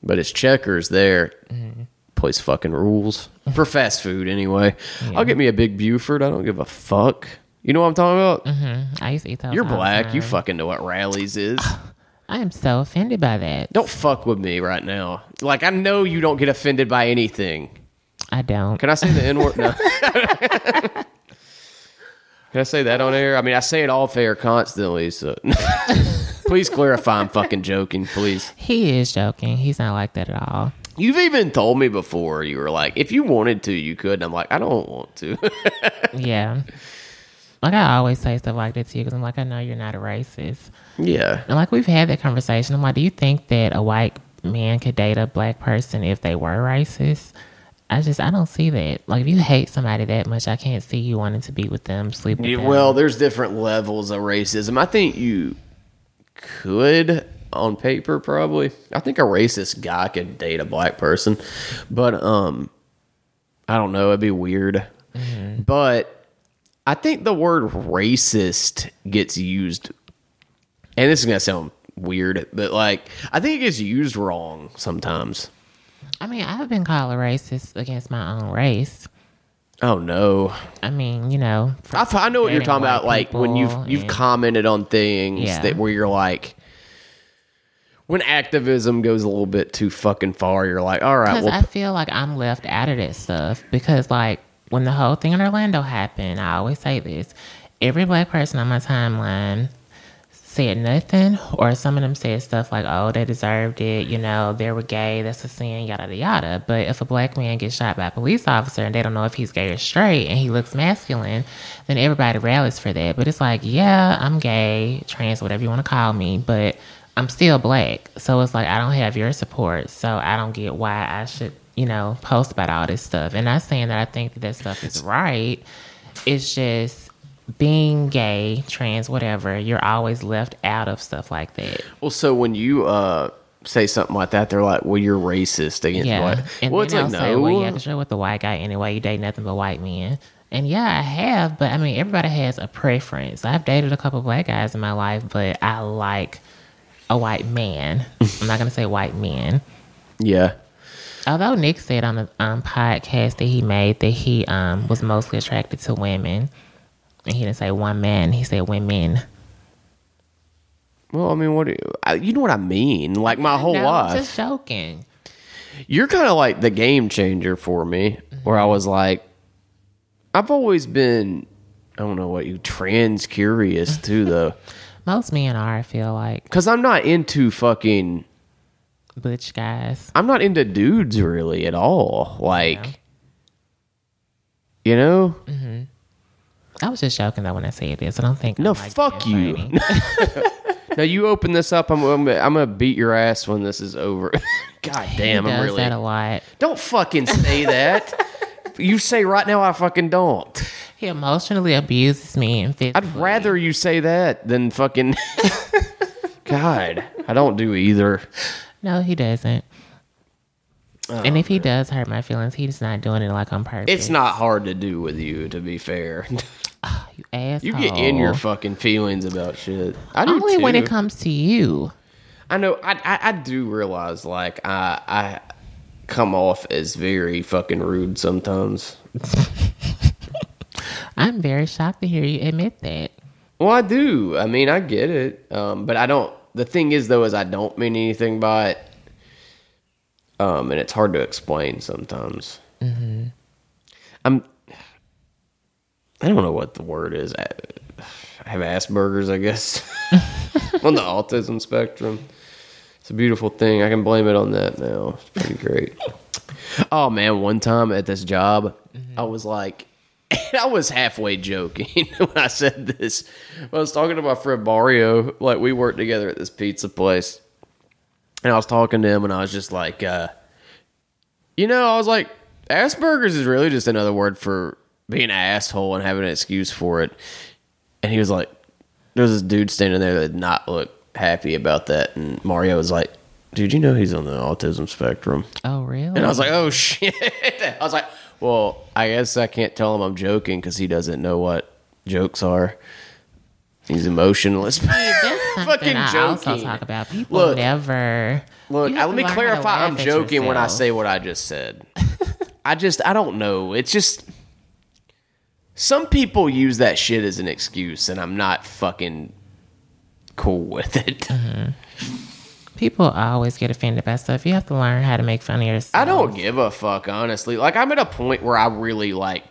[SPEAKER 1] but it's Checkers there.
[SPEAKER 2] Mm-hmm.
[SPEAKER 1] Place fucking rules for fast food anyway. I'll get me a big Buford. I don't give a fuck. You know what I'm talking about?
[SPEAKER 2] Mm-hmm. I used to eat those.
[SPEAKER 1] You're black. You fucking know what Rally's is.
[SPEAKER 2] I am so offended by that.
[SPEAKER 1] don't fuck with me right now. Like I know you don't get offended by anything.
[SPEAKER 2] I don't.
[SPEAKER 1] Can I say the N word? No. Can I say that on air? I mean, I say it all fair constantly. So please clarify. I'm fucking joking. Please.
[SPEAKER 2] He is joking. He's not like that at all.
[SPEAKER 1] You've even told me before. You were like, if you wanted to, you could. And I'm like, I don't want to.
[SPEAKER 2] Yeah. Like I always say stuff like that to you because I'm like, I know you're not a racist.
[SPEAKER 1] yeah.
[SPEAKER 2] And like we've had that conversation. I'm like, do you think that a white man could date a black person if they were racist? I just I don't see that. Like if you hate somebody that much, I can't see you wanting to be with them, sleep with
[SPEAKER 1] Yeah,
[SPEAKER 2] them.
[SPEAKER 1] well, there's different levels of racism. I think you could, on paper, probably. I think a racist guy could date a black person, but um, I don't know. It'd be weird. But I think the word racist gets used, and this is gonna sound weird, but like I think it gets used wrong sometimes.
[SPEAKER 2] I mean, I've been called a racist against my own race.
[SPEAKER 1] Oh no.
[SPEAKER 2] I mean, you know,
[SPEAKER 1] I, I know what you're talking about. Like when you've you've
[SPEAKER 2] and-
[SPEAKER 1] commented on things
[SPEAKER 2] Yeah.
[SPEAKER 1] that where you're like, when activism goes a little bit too fucking far, you're like, all right,
[SPEAKER 2] Because
[SPEAKER 1] well,
[SPEAKER 2] I feel like I'm left out of that stuff. Because like when the whole thing in Orlando happened, I always say this: every black person on my timeline said nothing, or some of them said stuff like, "Oh, they deserved it," you know, they were gay, that's a sin, yada yada yada. But if a black man gets shot by a police officer and they don't know if he's gay or straight, and he looks masculine, then everybody rallies for that. But it's like, yeah, I'm gay, trans, whatever you want to call me, but I'm still black. So it's like I don't have your support. So I don't get why I should, you know, post about all this stuff. And not saying that I think that that stuff is right. It's just being gay, trans, whatever, you're always left out of stuff like that.
[SPEAKER 1] well, so when you uh say something like that, they're like, well, you're racist against
[SPEAKER 2] Yeah.
[SPEAKER 1] white.
[SPEAKER 2] And
[SPEAKER 1] well, it's like
[SPEAKER 2] say,
[SPEAKER 1] no.
[SPEAKER 2] well, yeah, because you're with the white guy anyway. You date nothing but white men. And yeah, I have, but I mean, everybody has a preference. I've dated a couple black guys in my life, but I like a white man. I'm not going to say white men.
[SPEAKER 1] yeah.
[SPEAKER 2] Although Nick said on the um, podcast that he made that he um, was mostly attracted to women, and he didn't say one man, he said women.
[SPEAKER 1] Well, I mean, what do you, I, you know what I mean? Like my whole
[SPEAKER 2] no,
[SPEAKER 1] life.
[SPEAKER 2] I'm just joking.
[SPEAKER 1] you're kind of like the game changer for me where i was like i've always been i don't know what you trans curious too though
[SPEAKER 2] Most men are, I feel like,
[SPEAKER 1] because i'm not into fucking
[SPEAKER 2] butch guys.
[SPEAKER 1] i'm not into dudes really at all like you know mm-hmm.
[SPEAKER 2] I was just joking though when I said this. I don't think.
[SPEAKER 1] No,
[SPEAKER 2] I'm, like,
[SPEAKER 1] fuck you. now you open this up i'm, I'm, I'm gonna beat your ass when this is over god damn
[SPEAKER 2] he
[SPEAKER 1] i'm
[SPEAKER 2] does
[SPEAKER 1] really
[SPEAKER 2] that a lot.
[SPEAKER 1] don't fucking say that you say right now i fucking don't
[SPEAKER 2] He emotionally abuses me and physically.
[SPEAKER 1] I'd rather you say that than fucking. God, I don't do either.
[SPEAKER 2] No, he doesn't. Oh, and if he does hurt my feelings, he's not doing it like on purpose.
[SPEAKER 1] Oh, It's not hard to do with you, to be fair.
[SPEAKER 2] you asshole.
[SPEAKER 1] You get in your fucking feelings about shit. I do
[SPEAKER 2] only when it comes to you.
[SPEAKER 1] I know. I, I I do realize like I I come off as very fucking rude sometimes.
[SPEAKER 2] I'm very shocked to hear you admit that.
[SPEAKER 1] Well, I do. I mean, I get it. Um, but I don't. The thing is, though, is I don't mean anything by it. Um, and it's hard to explain sometimes. Mm-hmm. I'm. I don't know what the word is. I, I have Asperger's, I guess, on the autism spectrum. It's a beautiful thing. I can blame it on that now. It's pretty great. Oh man, one time at this job, I was like, I was halfway joking when I said this. I was talking to my friend Mario, like we worked together at this pizza place, and I was talking to him, and I was just like, uh, you know, I was like, Asperger's is really just another word for being an asshole and having an excuse for it. And he was like, there was this dude standing there that did not look happy about that, and Mario was like, dude, you know he's on the autism spectrum.
[SPEAKER 2] Oh, really?
[SPEAKER 1] And I was like, oh shit. I was like, well, I guess I can't tell him I'm joking because he doesn't know what jokes are. He's emotionless.
[SPEAKER 2] That's something
[SPEAKER 1] fucking
[SPEAKER 2] I also talk about. People
[SPEAKER 1] Look,
[SPEAKER 2] never.
[SPEAKER 1] Look, I, let me
[SPEAKER 2] learn how to
[SPEAKER 1] clarify. I'm joking when I say what I just said. I just, I don't know. It's just, some people use that shit as an excuse, and I'm not fucking cool with it.
[SPEAKER 2] Mm-hmm. People always get offended by stuff. You have to learn how to make fun of yourself.
[SPEAKER 1] I don't give a fuck, honestly. Like, I'm at a point where I really, like,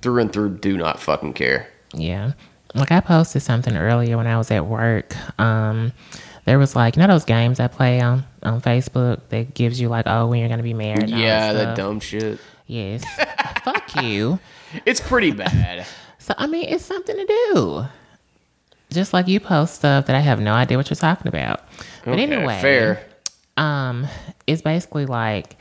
[SPEAKER 1] through and through, do not fucking care.
[SPEAKER 2] Yeah. Like I posted something earlier when I was at work. Um, there was like, you know those games I play on, on Facebook that gives you like, oh, when you're gonna be married.
[SPEAKER 1] Yeah,
[SPEAKER 2] that
[SPEAKER 1] dumb shit.
[SPEAKER 2] Yes. Fuck you.
[SPEAKER 1] It's pretty bad.
[SPEAKER 2] So I mean, it's something to do. Just like you post stuff that I have no idea what you're talking about. But
[SPEAKER 1] Okay,
[SPEAKER 2] anyway,
[SPEAKER 1] fair.
[SPEAKER 2] um, it's basically like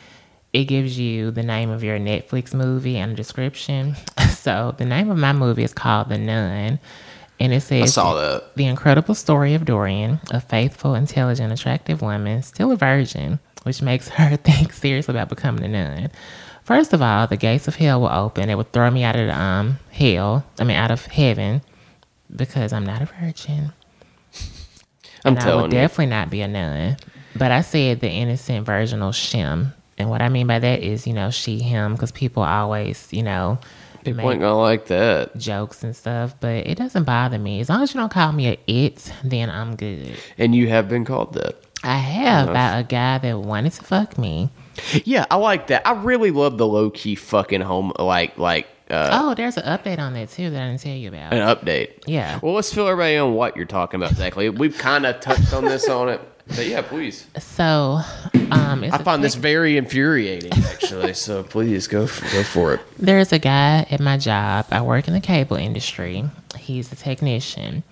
[SPEAKER 2] it gives you the name of your Netflix movie and a description. So the name of my movie is called The Nun, and it says the incredible story of Dorian, a faithful, intelligent, attractive woman, still a virgin, which makes her think seriously about becoming a nun. First of all, the gates of hell will open. It would throw me out of um hell. I mean, out of heaven, because I'm not a virgin.
[SPEAKER 1] I'm
[SPEAKER 2] and I will
[SPEAKER 1] telling you.
[SPEAKER 2] definitely not be a nun. But I said the innocent virginal shim. And what I mean by that is, you know, she, him, because people always, you know,
[SPEAKER 1] People ain't gonna like that.
[SPEAKER 2] jokes and stuff. But it doesn't bother me. As long as you don't call me a it, then I'm good.
[SPEAKER 1] And you have been called that.
[SPEAKER 2] I have by a guy that wanted to fuck me.
[SPEAKER 1] Yeah, I like that. I really love the low key fucking home, like, like, uh,
[SPEAKER 2] Oh, there's an update on that too that I didn't tell you about.
[SPEAKER 1] an update.
[SPEAKER 2] Yeah.
[SPEAKER 1] Well, let's fill everybody on what you're talking about exactly. We've kind of touched on this on it, but yeah, please.
[SPEAKER 2] So, um, it's
[SPEAKER 1] I find this very infuriating, actually. so please go go for it.
[SPEAKER 2] There's a guy at my job. I work in the cable industry. He's a technician.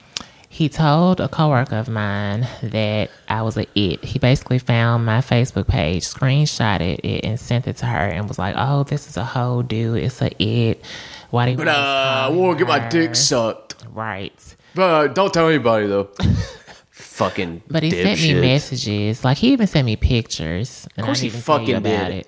[SPEAKER 2] He told a coworker of mine that I was a it. He basically found my Facebook page, screenshotted it, and sent it to her, and was like, "Oh, this is a whole dude. It's a it. Why do you?"
[SPEAKER 1] But
[SPEAKER 2] always
[SPEAKER 1] uh,
[SPEAKER 2] call
[SPEAKER 1] we'll get my dick sucked.
[SPEAKER 2] Right.
[SPEAKER 1] But uh, don't tell anybody though. fucking.
[SPEAKER 2] But he sent me
[SPEAKER 1] dipshit.
[SPEAKER 2] messages. Like he even sent me pictures. And
[SPEAKER 1] course
[SPEAKER 2] I
[SPEAKER 1] he
[SPEAKER 2] didn't even tell you
[SPEAKER 1] fucking
[SPEAKER 2] about
[SPEAKER 1] did.
[SPEAKER 2] it.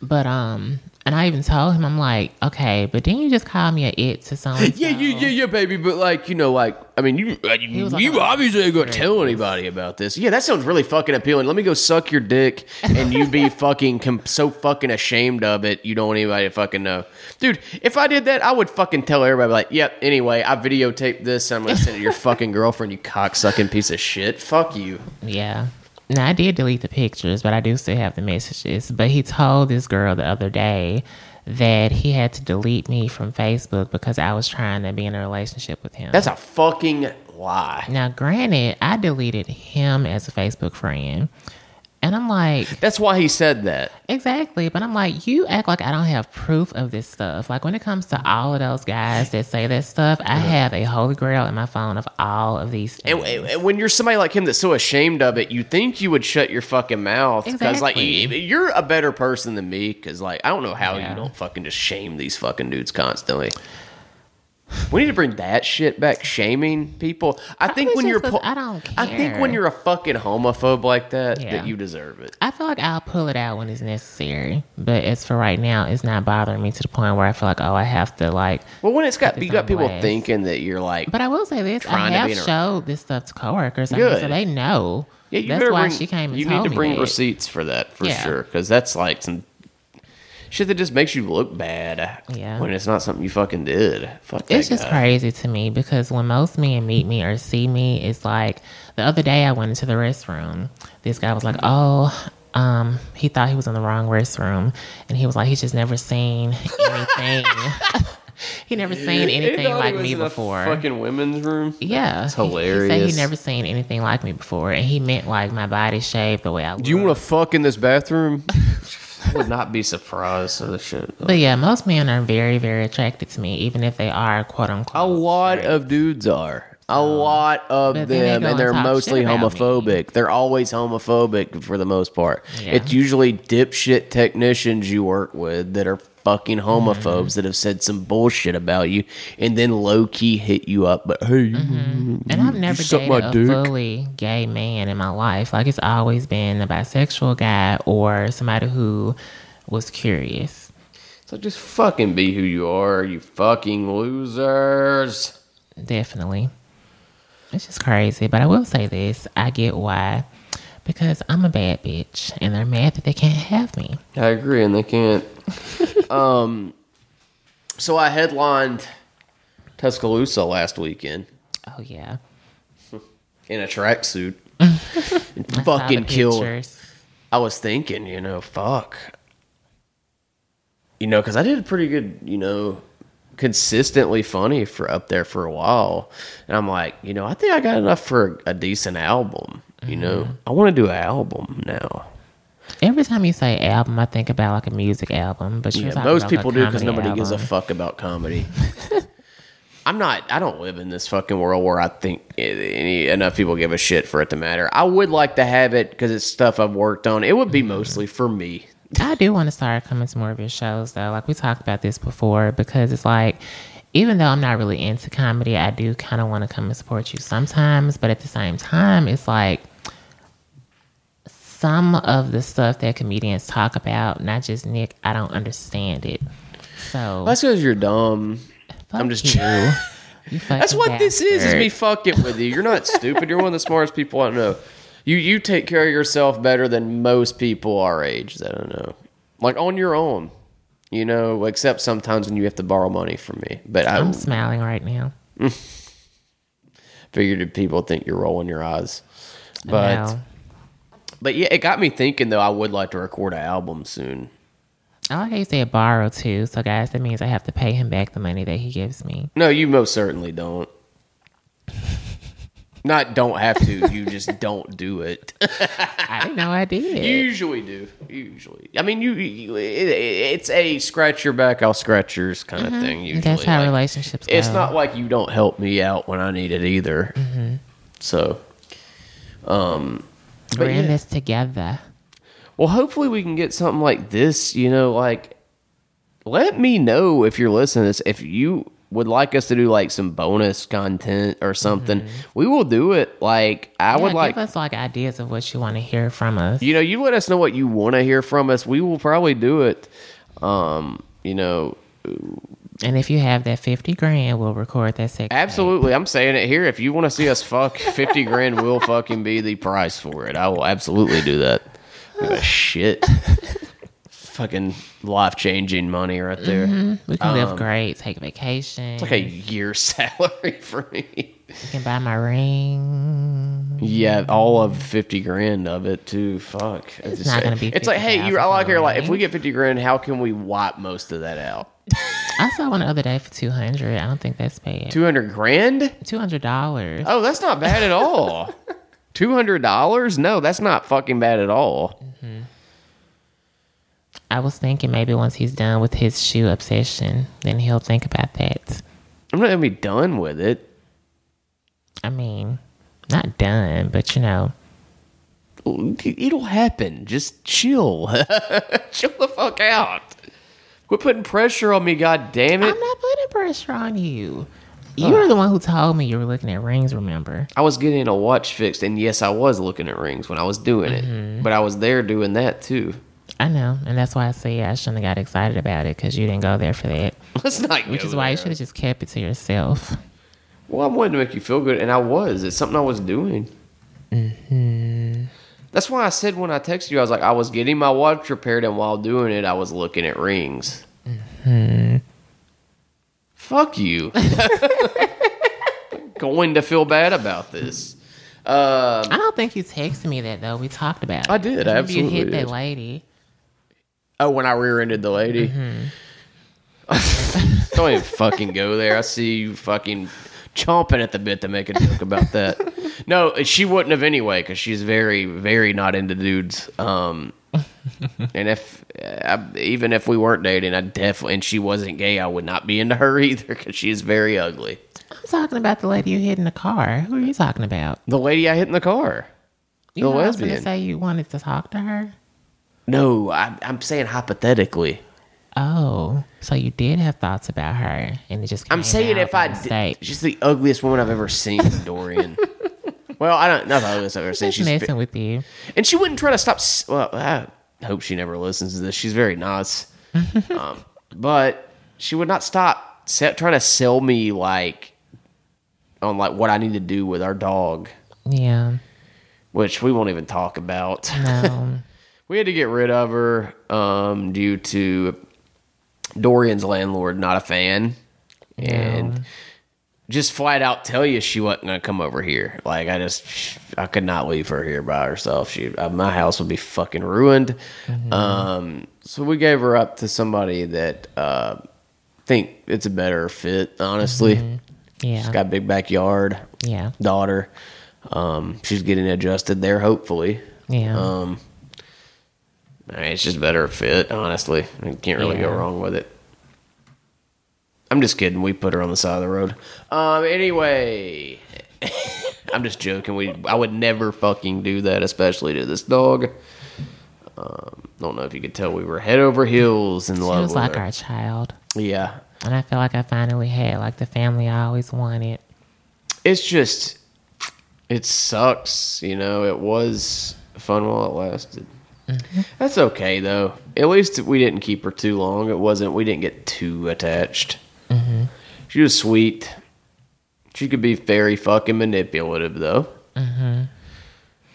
[SPEAKER 2] But um, and I even told him, I'm like, okay, but didn't you just call me a it to someone?
[SPEAKER 1] Yeah, yeah, yeah, yeah, baby. But like, you know, like, I mean, you, uh, you,
[SPEAKER 2] like
[SPEAKER 1] you obviously ain't gonna tell anybody about this. Yeah, that sounds really fucking appealing. Let me go suck your dick, and you be fucking com- so fucking ashamed of it. You don't want anybody to fucking know, dude. If I did that, I would fucking tell everybody. Like, yep. anyway, I videotaped this. And I'm gonna send it to your fucking girlfriend. You cocksucking piece of shit. Fuck you.
[SPEAKER 2] Yeah. Now I did delete the pictures, but I do still have the messages. But he told this girl the other day that he had to delete me from Facebook because I was trying to be in a relationship with him.
[SPEAKER 1] That's a fucking lie.
[SPEAKER 2] now, granted, I deleted him as a Facebook friend. And I'm like,
[SPEAKER 1] That's why he said that.
[SPEAKER 2] Exactly, but I'm like, you act like I don't have proof of this stuff. Like when it comes to all of those guys that say that stuff, I have a holy grail in my phone of all of these
[SPEAKER 1] And,
[SPEAKER 2] things.
[SPEAKER 1] and when you're somebody like him that's so ashamed of it, you think you would shut your fucking mouth because, like,
[SPEAKER 2] Exactly.
[SPEAKER 1] you- you're a better person than me. Because, like, I don't know how
[SPEAKER 2] Yeah.
[SPEAKER 1] you don't fucking just shame these fucking dudes constantly. We need to bring that shit back, shaming people. I think when you're, po-
[SPEAKER 2] I don't
[SPEAKER 1] I think when you're a fucking homophobe like that,
[SPEAKER 2] Yeah.
[SPEAKER 1] that you deserve it.
[SPEAKER 2] I feel like I'll pull it out when it's necessary, but as for right now, it's not bothering me to the point where I feel like, oh, I have to like.
[SPEAKER 1] Well, when it's got you got people thinking that you're like,
[SPEAKER 2] But I will say this: I have showed this stuff to coworkers, I mean, so they know.
[SPEAKER 1] yeah, you
[SPEAKER 2] That's why
[SPEAKER 1] bring,
[SPEAKER 2] she came and
[SPEAKER 1] You need to bring
[SPEAKER 2] that.
[SPEAKER 1] receipts for that for
[SPEAKER 2] Yeah.
[SPEAKER 1] sure, because that's like some shit that just makes you look bad.
[SPEAKER 2] Yeah.
[SPEAKER 1] when it's not something you fucking did. Fuck that
[SPEAKER 2] It's just
[SPEAKER 1] guy.
[SPEAKER 2] crazy to me because when most men meet me or see me, it's like the other day I went into the restroom. This guy was like, "Oh, um, he thought he was in the wrong restroom," and he was like, "He's just never seen anything. he never seen anything like me before."
[SPEAKER 1] Fucking women's room.
[SPEAKER 2] yeah,
[SPEAKER 1] That's
[SPEAKER 2] He- He, said he never seen anything like me before, and he meant like my body shape, the way I.
[SPEAKER 1] Do you want to fuck in this bathroom? I would not be surprised. of the shit.
[SPEAKER 2] But yeah, most men are very, very attracted to me, even if they are quote unquote.
[SPEAKER 1] A lot of dudes are. A lot of
[SPEAKER 2] But then they
[SPEAKER 1] them, and
[SPEAKER 2] and
[SPEAKER 1] they're mostly
[SPEAKER 2] shit about me.
[SPEAKER 1] homophobic. They're always homophobic for the most part.
[SPEAKER 2] Yeah.
[SPEAKER 1] It's usually dipshit technicians you work with that are fucking homophobes
[SPEAKER 2] Mm-hmm.
[SPEAKER 1] that have said some bullshit about you and then low key hit you up. But hey,
[SPEAKER 2] Mm-hmm. And I've never dated a
[SPEAKER 1] dick?
[SPEAKER 2] fully gay man in my life. Like it's always been a bisexual guy or somebody who was curious.
[SPEAKER 1] so just fucking be who you are, you fucking losers.
[SPEAKER 2] Definitely. It's just crazy. But I will say this I get why. Because I'm a bad bitch and they're mad that they can't have me.
[SPEAKER 1] I agree, and they can't. um, so I headlined Tuscaloosa last weekend
[SPEAKER 2] Oh yeah.
[SPEAKER 1] in a tracksuit.
[SPEAKER 2] I saw the
[SPEAKER 1] Fucking killed.
[SPEAKER 2] pictures.
[SPEAKER 1] I was thinking, you know, fuck. You know, because I did a pretty good, you know, consistently funny for up there for a while. And I'm like, you know, I think I got enough for a, decent album. You know, mm-hmm. I want to do an album now.
[SPEAKER 2] Every time you say album, I think about like a music album, but you're
[SPEAKER 1] Yeah, most people do because nobody gives a fuck about comedy. I'm not. I don't live in this fucking world where I think any, enough people give a shit for it to matter. I would like to have it because it's stuff I've worked on. It would be mm-hmm. mostly for me.
[SPEAKER 2] I do want to start coming to more of your shows though. Like we talked about this before because it's like even though I'm not really into comedy, I do kind of want to come and support you sometimes, but at the same time, it's like some of the stuff that comedians talk about, not just Nick, I don't understand it. So
[SPEAKER 1] That's because you're dumb. I'm just.
[SPEAKER 2] you. You
[SPEAKER 1] That's what this is. Is me fucking with you. You're not stupid. You're one of the smartest people I know. You you take care of yourself better than most people our age that I know. Like on your own. You know, except sometimes when you have to borrow money from me. But I
[SPEAKER 2] I'm smiling right now.
[SPEAKER 1] figured people think you're rolling your eyes. But. But yeah, it got me thinking though. I would like to record an album soon.
[SPEAKER 2] I like how you say borrow too. So guys, that means I have to pay him back the money that he gives me.
[SPEAKER 1] No, you most certainly don't. Not don't have to. You just don't do it.
[SPEAKER 2] I didn't know I did.
[SPEAKER 1] You usually do. Usually, I mean, you. you it, it's a scratch your back, I'll scratch yours kind of thing. Usually,
[SPEAKER 2] Mm-hmm. That's how
[SPEAKER 1] Like,
[SPEAKER 2] relationships go.
[SPEAKER 1] It's not like you don't help me out when I need it either.
[SPEAKER 2] Mm-hmm.
[SPEAKER 1] So, um, but
[SPEAKER 2] We're in
[SPEAKER 1] yeah.
[SPEAKER 2] this together.
[SPEAKER 1] Well, hopefully we can get something like this. You know, like let me know if you're listening to this. If you would like us to do like some bonus content or something, we will do it. Like I
[SPEAKER 2] Mm-hmm. Yeah,
[SPEAKER 1] would like,
[SPEAKER 2] give us like ideas of what you want to hear from us.
[SPEAKER 1] you know, you let us know what you want to hear from us. We will probably do it. Um, you know,
[SPEAKER 2] And if you have that fifty grand, we'll record that sex. tape.
[SPEAKER 1] absolutely. I'm saying it here. If you want to see us fuck, fifty grand will fucking be the price for it. I will absolutely do that. Shit. fucking life changing money right there.
[SPEAKER 2] We can
[SPEAKER 1] Um,
[SPEAKER 2] live great, take vacation.
[SPEAKER 1] It's like a year salary for me.
[SPEAKER 2] you can buy my ring.
[SPEAKER 1] Yeah, all of fifty grand of it too. Fuck, it's,
[SPEAKER 2] not gonna be
[SPEAKER 1] It's like, hey, you. I
[SPEAKER 2] 50,000
[SPEAKER 1] like her. Like, if we get fifty grand, how can we wipe most of that out?
[SPEAKER 2] I saw one the other day for two hundred. I don't think that's bad.
[SPEAKER 1] Two hundred grand?
[SPEAKER 2] Two hundred dollars.
[SPEAKER 1] Oh, that's not bad at all. Two hundred dollars? No, that's not fucking bad at all. Mm-hmm.
[SPEAKER 2] I was thinking maybe once he's done with his shoe obsession, then he'll think about that.
[SPEAKER 1] I'm not gonna be done with it.
[SPEAKER 2] I mean, not done, but you know,
[SPEAKER 1] It'll happen. Just chill. chill the fuck out. Quit putting pressure on me. God damn it.
[SPEAKER 2] I'm not putting pressure on you. You were the one who told me you were looking at rings. Remember?
[SPEAKER 1] I was getting a watch fixed, and yes, I was looking at rings when I was doing it, but I was there doing that too.
[SPEAKER 2] I know, and that's why I say I shouldn't have got excited about it because you didn't go there for that.
[SPEAKER 1] Let's not.
[SPEAKER 2] Which is why you should have just kept it to yourself.
[SPEAKER 1] Well, I wanted to make you feel good, and I was. It's something I was doing. Mm-hmm. That's why I said when I texted you, I was like, I was getting my watch repaired, and while doing it, I was looking at rings.
[SPEAKER 2] Mm-hmm.
[SPEAKER 1] Fuck you. Going to feel bad about this. Um,
[SPEAKER 2] I don't think you texted me that though. We talked about. it.
[SPEAKER 1] I did, I absolutely
[SPEAKER 2] You hit
[SPEAKER 1] did.
[SPEAKER 2] that lady.
[SPEAKER 1] Oh, when I rear-ended the lady.
[SPEAKER 2] Mm-hmm.
[SPEAKER 1] Don't even fucking go there. I see you fucking chomping at the bit to make a joke about that. No, she wouldn't have anyway because she's very, very not into dudes. Um, and if I, even if we weren't dating, I definitely and she wasn't gay, I would not be into her either because she's very ugly.
[SPEAKER 2] I'm talking about the lady you hit in the car. Who are you talking about?
[SPEAKER 1] The lady I hit in the car.
[SPEAKER 2] You
[SPEAKER 1] The
[SPEAKER 2] know, I was gonna say you wanted to talk to her.
[SPEAKER 1] No, I, I'm saying hypothetically.
[SPEAKER 2] Oh, so you did have thoughts about her, and it just.
[SPEAKER 1] I'm saying if I did, she's the ugliest woman I've ever seen, Dorian. well, I don't not the ugliest I've ever seen.
[SPEAKER 2] Just
[SPEAKER 1] She's
[SPEAKER 2] messing with you.
[SPEAKER 1] and she wouldn't try to stop. Well, I hope she never listens to this. She's very nice, um, but she would not stop trying to sell me like on like what I need to do with our dog,
[SPEAKER 2] Yeah.
[SPEAKER 1] which we won't even talk about.
[SPEAKER 2] No.
[SPEAKER 1] we had to get rid of her um, due to Dorian's landlord not a fan, and just flat out tell you she wasn't gonna come over here. Like I just I could not leave her here by herself. She uh, my house would be fucking ruined. Um, so we gave her up to somebody that uh, think it's a better fit. Honestly,
[SPEAKER 2] Yeah.
[SPEAKER 1] she's got a big backyard.
[SPEAKER 2] yeah.
[SPEAKER 1] Daughter, um, she's getting adjusted there. Hopefully,
[SPEAKER 2] Yeah.
[SPEAKER 1] um, I mean, it's just better fit. Honestly, you can't really go wrong with it. I'm just kidding. We put her on the side of the road. Um. Anyway, I'm just joking. We I would never fucking do that, especially to this dog. Um. Don't know if you could tell we were head over heels in
[SPEAKER 2] she
[SPEAKER 1] love
[SPEAKER 2] She
[SPEAKER 1] was
[SPEAKER 2] like
[SPEAKER 1] her.
[SPEAKER 2] our child.
[SPEAKER 1] Yeah.
[SPEAKER 2] And I feel like I finally had like the family I always wanted.
[SPEAKER 1] It's just. It sucks. You know. It was fun while it lasted. That's okay though. At least we didn't keep her too long. It wasn't. We didn't get too attached. She was sweet. She could be very fucking manipulative though.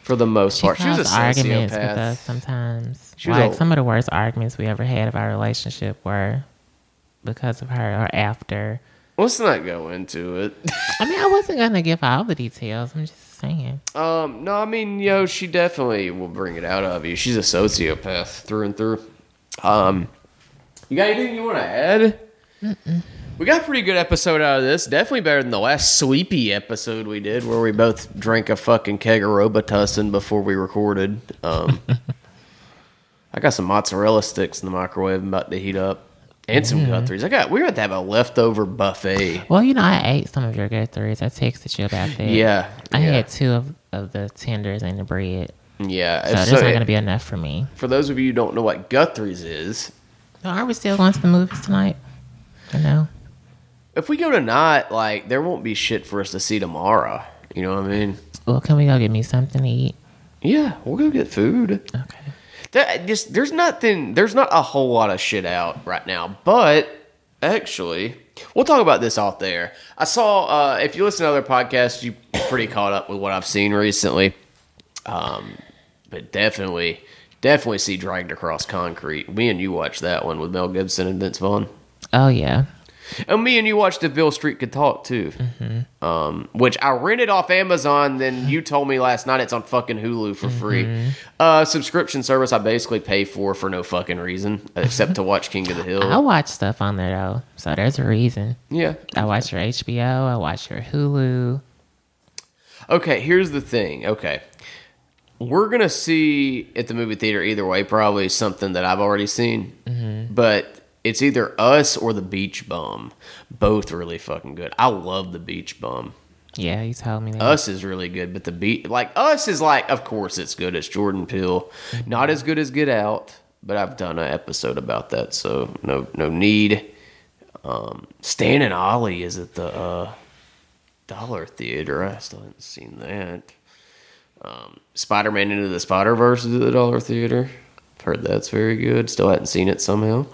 [SPEAKER 1] For the most
[SPEAKER 2] She
[SPEAKER 1] part, she was a
[SPEAKER 2] arguments with us sometimes.
[SPEAKER 1] She
[SPEAKER 2] like
[SPEAKER 1] a-
[SPEAKER 2] some of the worst arguments we ever had of our relationship were because of her or after.
[SPEAKER 1] Let's not go into it.
[SPEAKER 2] I mean, I wasn't gonna give all the details. I'm just saying.
[SPEAKER 1] Um, no, I mean, yo, she definitely will bring it out of you. She's a sociopath through and through. Um, you got anything you want to add? We got a pretty good episode out of this. Definitely better than the last sleepy episode we did, where we both drank a fucking keg of Robitussin before we recorded. Um, I got some mozzarella sticks in the microwave. I'm about to heat up, and some Guthrie's. Mm-hmm. I got. We're about to have a leftover buffet.
[SPEAKER 2] Well, you know, I ate some of your Guthrie's. I texted you about that.
[SPEAKER 1] Yeah,
[SPEAKER 2] I
[SPEAKER 1] yeah,
[SPEAKER 2] had two of, of the tenders and the bread.
[SPEAKER 1] yeah.
[SPEAKER 2] So there's
[SPEAKER 1] So
[SPEAKER 2] not going to be enough for me.
[SPEAKER 1] for those of you who don't know what Guthrie's is,
[SPEAKER 2] are we still going to the movies tonight? I know.
[SPEAKER 1] if we go tonight, like there won't be shit for us to see tomorrow. You know what I mean?
[SPEAKER 2] Well, can we go get me something to eat?
[SPEAKER 1] Yeah, we'll go get food.
[SPEAKER 2] Okay.
[SPEAKER 1] That just there's nothing. There's not a whole lot of shit out right now, but actually, we'll talk about this off there. I saw uh, if you listen to other podcasts, you pretty caught up with what I've seen recently. Um, but definitely, definitely see Dragged Across Concrete. Me and you watched that one with Mel Gibson and Vince Vaughn.
[SPEAKER 2] Oh, yeah.
[SPEAKER 1] And me and you watched If Beale Street Could Talk too, um, which I rented off Amazon. Then you told me last night it's on fucking Hulu for free. Uh, subscription service I basically pay for for no fucking reason except to watch King of the Hill.
[SPEAKER 2] I watch stuff on there, though. So there's a reason.
[SPEAKER 1] Yeah.
[SPEAKER 2] I watch your HBO. I watch your Hulu.
[SPEAKER 1] Okay. Here's the thing. Okay. We're gonna see at the movie theater either way. Probably something that I've already seen, but it's either us or the Beach Bum. Both really fucking good. I love the Beach Bum.
[SPEAKER 2] Yeah, you told me that.
[SPEAKER 1] Us is really good, but the beat like Us is like, of course, it's good. It's Jordan Peele, not as good as Get Out, but I've done an episode about that, so no no need. Um, Stan and Ollie is at the uh, Dollar Theater. I still haven't seen that. Um, Spider Man into the Spider Verse is at the Dollar Theater. I've heard that's very good. Still hadn't seen it somehow.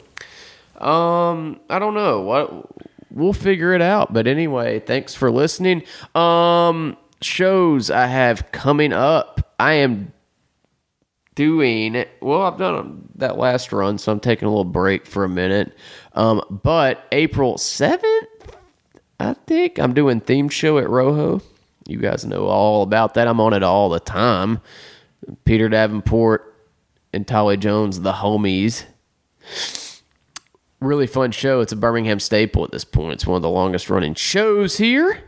[SPEAKER 1] Um, I don't know what we'll figure it out. But anyway, thanks for listening. Um, shows I have coming up. I am doing well. I've done that last run, so I'm taking a little break for a minute. Um, but April seventh, I think I'm doing theme show at Rojo. You guys know all about that. I'm on it all the time. Peter Davenport and Tolly Jones, the homies really fun show. It's a Birmingham staple at this point. It's one of the longest running shows here.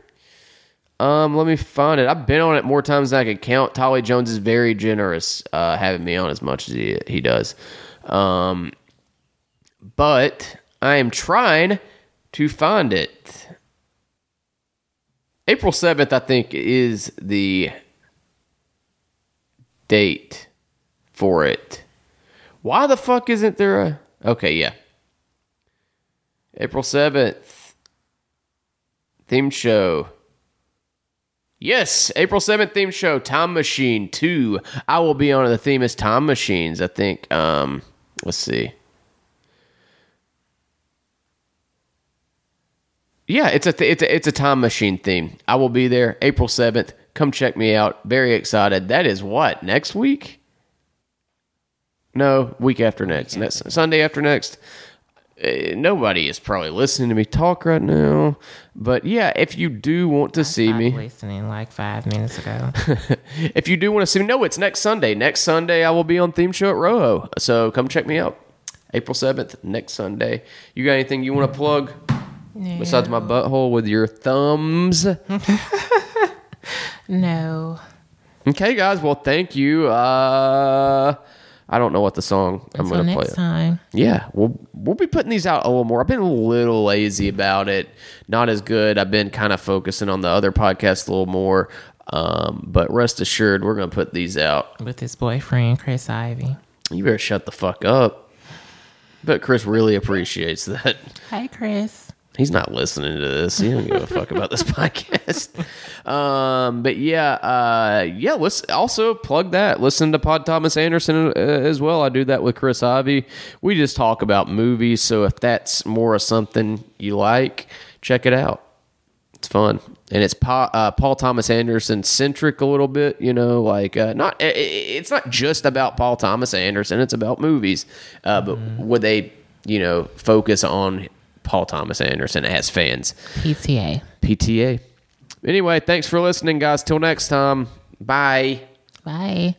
[SPEAKER 1] Um, let me find it. I've been on it more times than I can count. Tolly Jones is very generous, uh, having me on as much as he he does. Um, but I am trying to find it. April seventh, I think, is the date for it. Why the fuck isn't there a? Okay, yeah. April 7th. Theme show. Yes, April 7th theme show, Time Machine 2. I will be on. The theme is Time Machines, I think. Um, let's see. Yeah, it's a th- it's a it's a time machine theme. I will be there April 7th. Come check me out. Very excited. That is what? Next week? No, week after next. Next Sunday after next. Uh, nobody is probably listening to me talk right now. But yeah, if you do want to see me,
[SPEAKER 2] listening like five minutes ago.
[SPEAKER 1] if you do want to see me, no, it's next Sunday. Next Sunday, I will be on Theme Show at Rojo. So come check me out. April 7th, next Sunday. You got anything you want to plug besides my butthole with your thumbs?
[SPEAKER 2] no.
[SPEAKER 1] Okay, guys. Well, thank you. Uh, I don't know what the song I'm going to play.
[SPEAKER 2] next time.
[SPEAKER 1] Yeah, we'll we'll be putting these out a little more. I've been a little lazy about it, not as good. I've been kind of focusing on the other podcasts a little more. Um, but rest assured, we're gonna put these out.
[SPEAKER 2] With his boyfriend, Chris Ivy.
[SPEAKER 1] You better shut the fuck up. But Chris really appreciates that.
[SPEAKER 2] Hi, Chris.
[SPEAKER 1] He's not listening to this. He don't give a fuck about this podcast. Um, but yeah, uh, yeah. Let's also plug that. Listen to Pod Thomas Anderson uh, as well. I do that with Chris Ivy. We just talk about movies. So if that's more of something you like, check it out. It's fun, and it's pa- uh, Paul Thomas Anderson centric a little bit. You know, like uh, not. It's not just about Paul Thomas Anderson. It's about movies, uh, but would they, you know, focus on Paul Thomas Anderson as fans?
[SPEAKER 2] PTA.
[SPEAKER 1] PTA. Anyway, thanks for listening, guys. Till next time. Bye.
[SPEAKER 2] Bye.